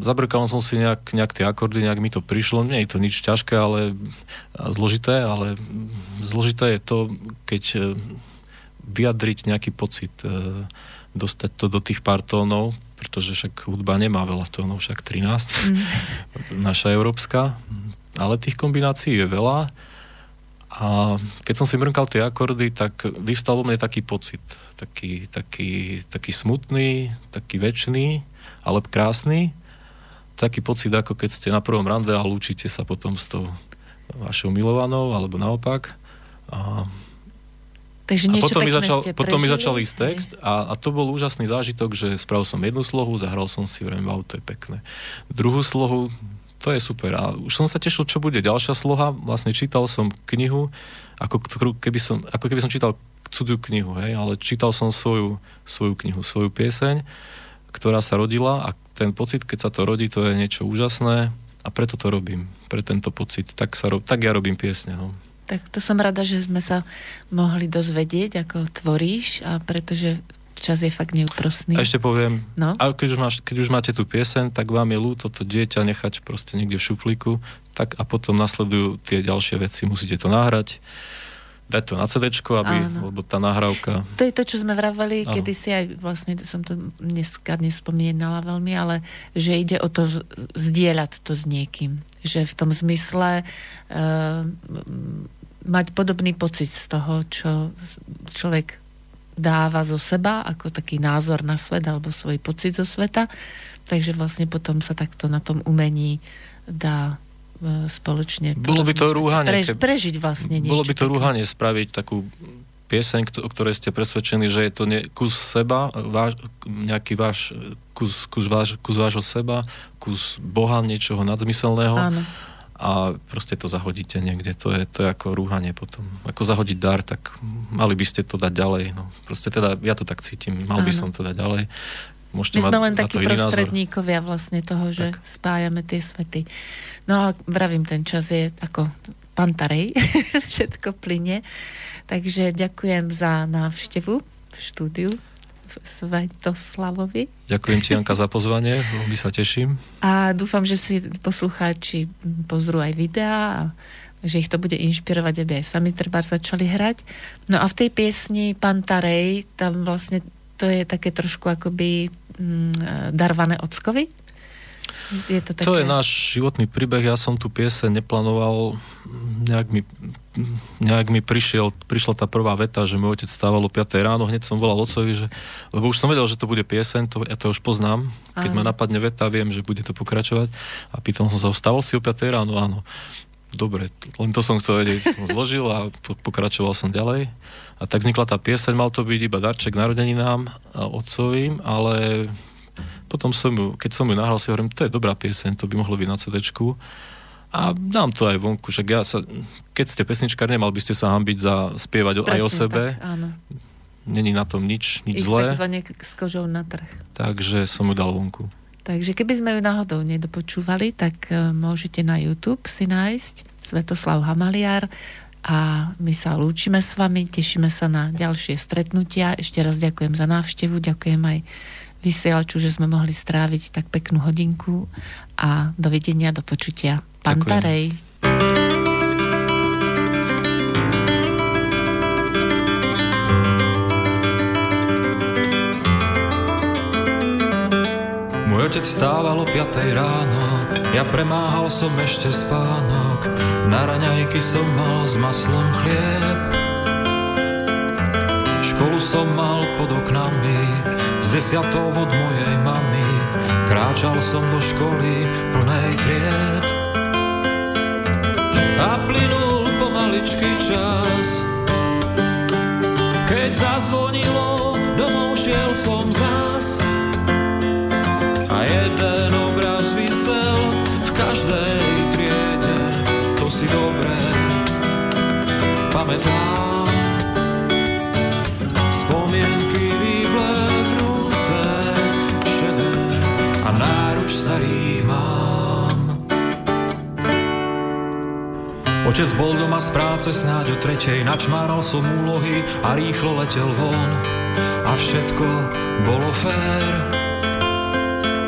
zabrkal som si nejak, nejak tie akordy, nejak mi to prišlo, nie je to nič ťažké, ale zložité, ale zložité je to, keď e, vyjadriť nejaký pocit, e, dostať to do tých pár tónov, pretože však hudba nemá veľa tónov, však 13, mm. naša európska, ale tých kombinácií je veľa a keď som si mrkal tie akordy, tak vyvstal vo mne taký pocit, taký, taký, taký smutný, taký väčší, ale krásny, taký pocit, ako keď ste na prvom rande a lúčite sa potom s tou vašou milovanou, alebo naopak. A, Takže a potom, mi začal, potom mi začal ísť text a, a to bol úžasný zážitok, že spravil som jednu slohu, zahral som si, vrem, wow, to je pekné. Druhú slohu, to je super. A už som sa tešil, čo bude ďalšia sloha. Vlastne čítal som knihu, ako keby som, ako keby som čítal cudziu knihu, hej, ale čítal som svoju, svoju knihu, svoju pieseň, ktorá sa rodila a ten pocit, keď sa to rodí, to je niečo úžasné a preto to robím, pre tento pocit. Tak, sa, tak ja robím piesne. No. Tak to som rada, že sme sa mohli dozvedieť, ako tvoríš a pretože čas je fakt neúprostný. A ešte poviem, no? a keď, už máš, keď už máte tú piesen, tak vám je ľúto to dieťa nechať proste niekde v šuplíku, tak a potom nasledujú tie ďalšie veci, musíte to nahrať, dať to na CD, aby, Áno. lebo tá nahrávka... To je to, čo sme vravali, kedy si aj, vlastne som to dneska nespomínala veľmi, ale že ide o to zdieľať to s niekým. Že v tom zmysle uh, mať podobný pocit z toho, čo človek dáva zo seba ako taký názor na svet alebo svoj pocit zo sveta. Takže vlastne potom sa takto na tom umení dá e, spoločne bolo by to rúhanie, prež, prežiť vlastne niečo. Bolo by to rúhanie spraviť takú pieseň, o ktorej ste presvedčení, že je to ne, kus seba, váš, nejaký váš kus, kus, váš, kus vášho seba, kus Boha, niečoho nadzmyselného. Áno a proste to zahodíte niekde. To je, to je ako rúhanie potom. Ako zahodiť dar, tak mali by ste to dať ďalej. No. Proste teda, ja to tak cítim, mal Áno. by som to dať ďalej. Môžete My sme len takí prostredníkovia názor. vlastne toho, že tak. spájame tie svety. No a vravím, ten čas je ako pantarej, všetko plyne. Takže ďakujem za návštevu v štúdiu. Svetoslavovi. Ďakujem ti, Janka, za pozvanie, veľmi sa teším. A dúfam, že si poslucháči pozrú aj videá a že ich to bude inšpirovať, aby aj sami treba začali hrať. No a v tej piesni Pantarej, tam vlastne to je také trošku akoby mm, darvané ockovi. Je to, také... to je náš životný príbeh. Ja som tu piese neplánoval, nejak mi nejak mi prišiel, prišla tá prvá veta, že môj otec stával o 5 ráno, hneď som volal otcovi, že, lebo už som vedel, že to bude pieseň, to, ja to už poznám, keď Aj. ma napadne veta, viem, že bude to pokračovať a pýtal som sa, stával si o 5 ráno, áno. Dobre, len to som chcel vedieť. Zložil a pokračoval som ďalej. A tak vznikla tá pieseň, mal to byť iba darček narodeninám a otcovým, ale potom som ju, keď som ju nahral, si hovorím, to je dobrá pieseň, to by mohlo byť na CD. A dám to aj vonku, že ja sa, keď ste pesničkár, nemal by ste sa hambiť za spievať Presne aj o sebe. Tak, áno. Není na tom nič, nič Ísť zlé. s kožou na trh. Takže som ju dal vonku. Takže keby sme ju náhodou nedopočúvali, tak uh, môžete na YouTube si nájsť Svetoslav Hamaliar a my sa lúčime s vami, tešíme sa na ďalšie stretnutia. Ešte raz ďakujem za návštevu, ďakujem aj vysielaču, že sme mohli stráviť tak peknú hodinku a dovidenia, do počutia. Pantarej. Môj otec stával o 5 ráno, ja premáhal som ešte spánok, na raňajky som mal s maslom chlieb. Školu som mal pod oknami, z desiatou od mojej mamy, kráčal som do školy plnej tried. A plynul pomaličký čas, keď zazvonilo, domov šiel som zás jeden Otec bol doma z práce snáď o tretej, načmáral som úlohy a rýchlo letel von. A všetko bolo fér.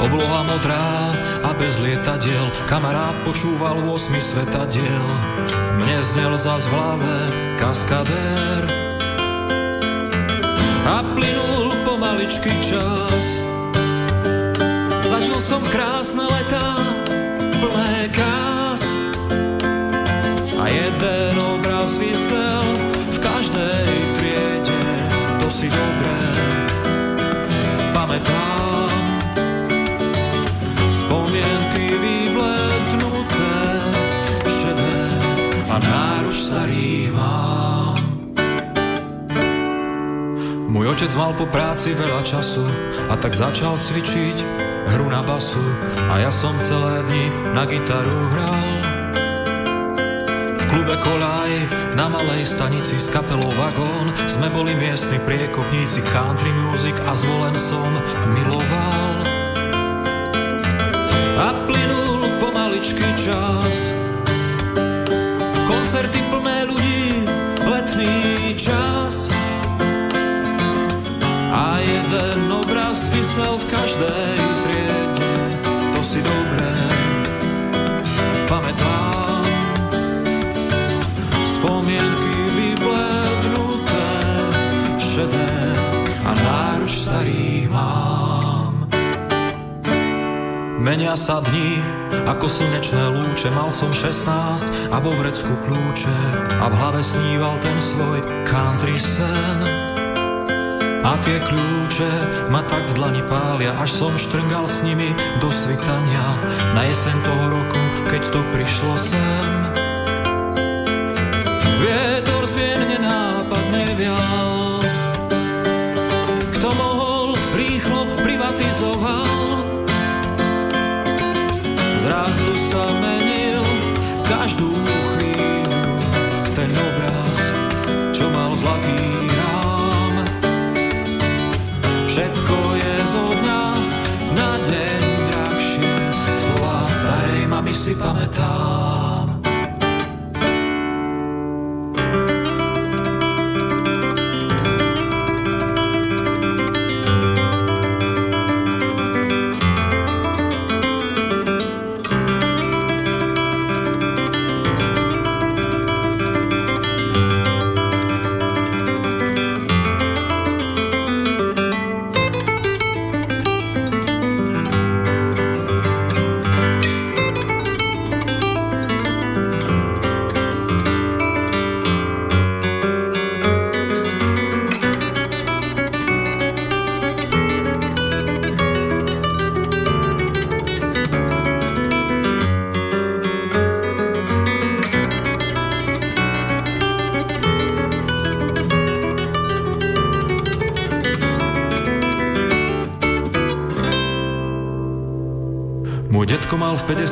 Obloha modrá a bez lietadiel Kamarát počúval 8 svetadiel Mne znel zas v hlave kaskadér A plynul pomaličký čas Zažil som krásne jeden obraz vysel v každej triede To si dobré pamätám starý mám. Môj otec mal po práci veľa času a tak začal cvičiť hru na basu a ja som celé dni na gitaru hral. Klube Kolaj na malej stanici s kapelou Vagón sme boli miestni priekopníci country music a zvolen som miloval. Menia sa dní, ako slnečné lúče mal som 16 a vo vrecku kľúče a v hlave sníval ten svoj country sen. A tie kľúče ma tak v dlani pália, až som štrngal s nimi do svitania na jeseň toho roku, keď to prišlo sem. Vietor si pamätám.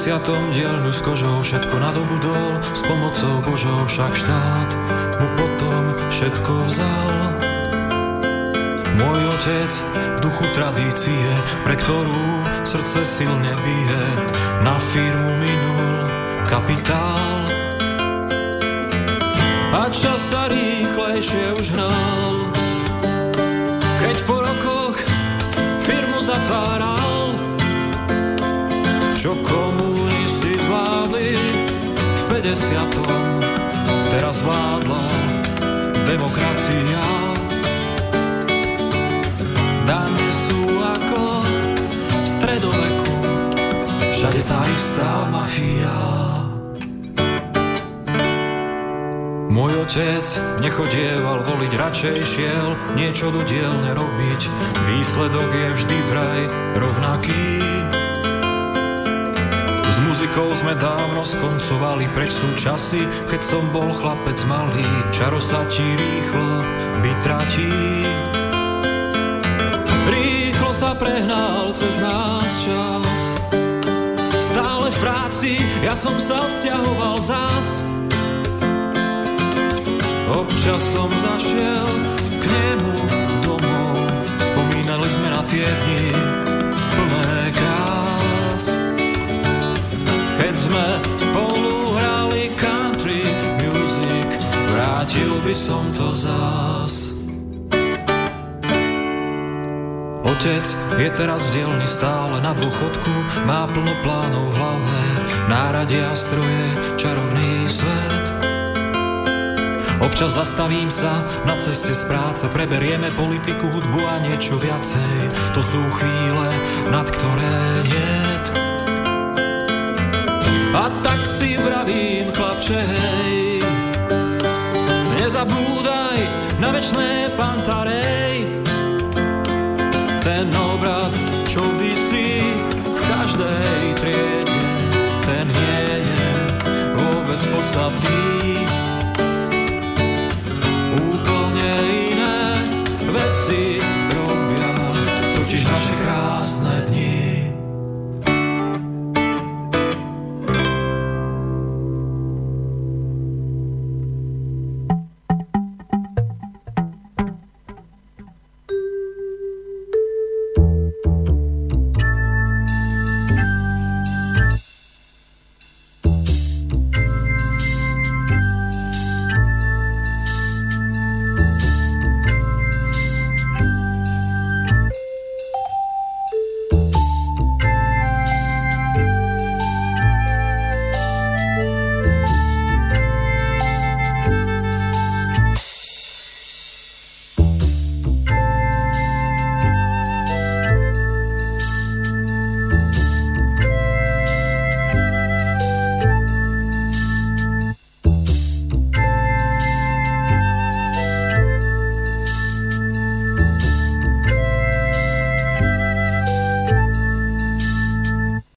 50. dielňu s kožou všetko nadobudol, s pomocou Božou však štát mu potom všetko vzal. Môj otec v duchu tradície, pre ktorú srdce silne bije, na firmu minul kapitál. A čas sa rýchlejšie už hral, keď po rokoch firmu zatváral, čo komunisti zvládli v 50. Teraz vládla demokracia. Dane sú ako v stredoveku, všade tá istá mafia. Môj otec nechodieval voliť, radšej šiel niečo do dielne robiť. Výsledok je vždy vraj rovnaký. Muzikou sme dávno skoncovali, preč sú časy, keď som bol chlapec malý. Čaro sa ti rýchlo vytratí sa prehnal cez nás čas. Stále v práci, ja som sa odsťahoval zás. Občas som zašiel k nemu domov, spomínali sme na tie dni sme spolu hrali country music, vrátil by som to zás. Otec je teraz v dielni stále na dôchodku, má plno plánov v hlave, náradia stroje, čarovný svet. Občas zastavím sa na ceste z práce, preberieme politiku, hudbu a niečo viacej. To sú chvíle, nad ktoré niet. A tak si vravím, chlapče, hej, nezabúdaj na večné pár.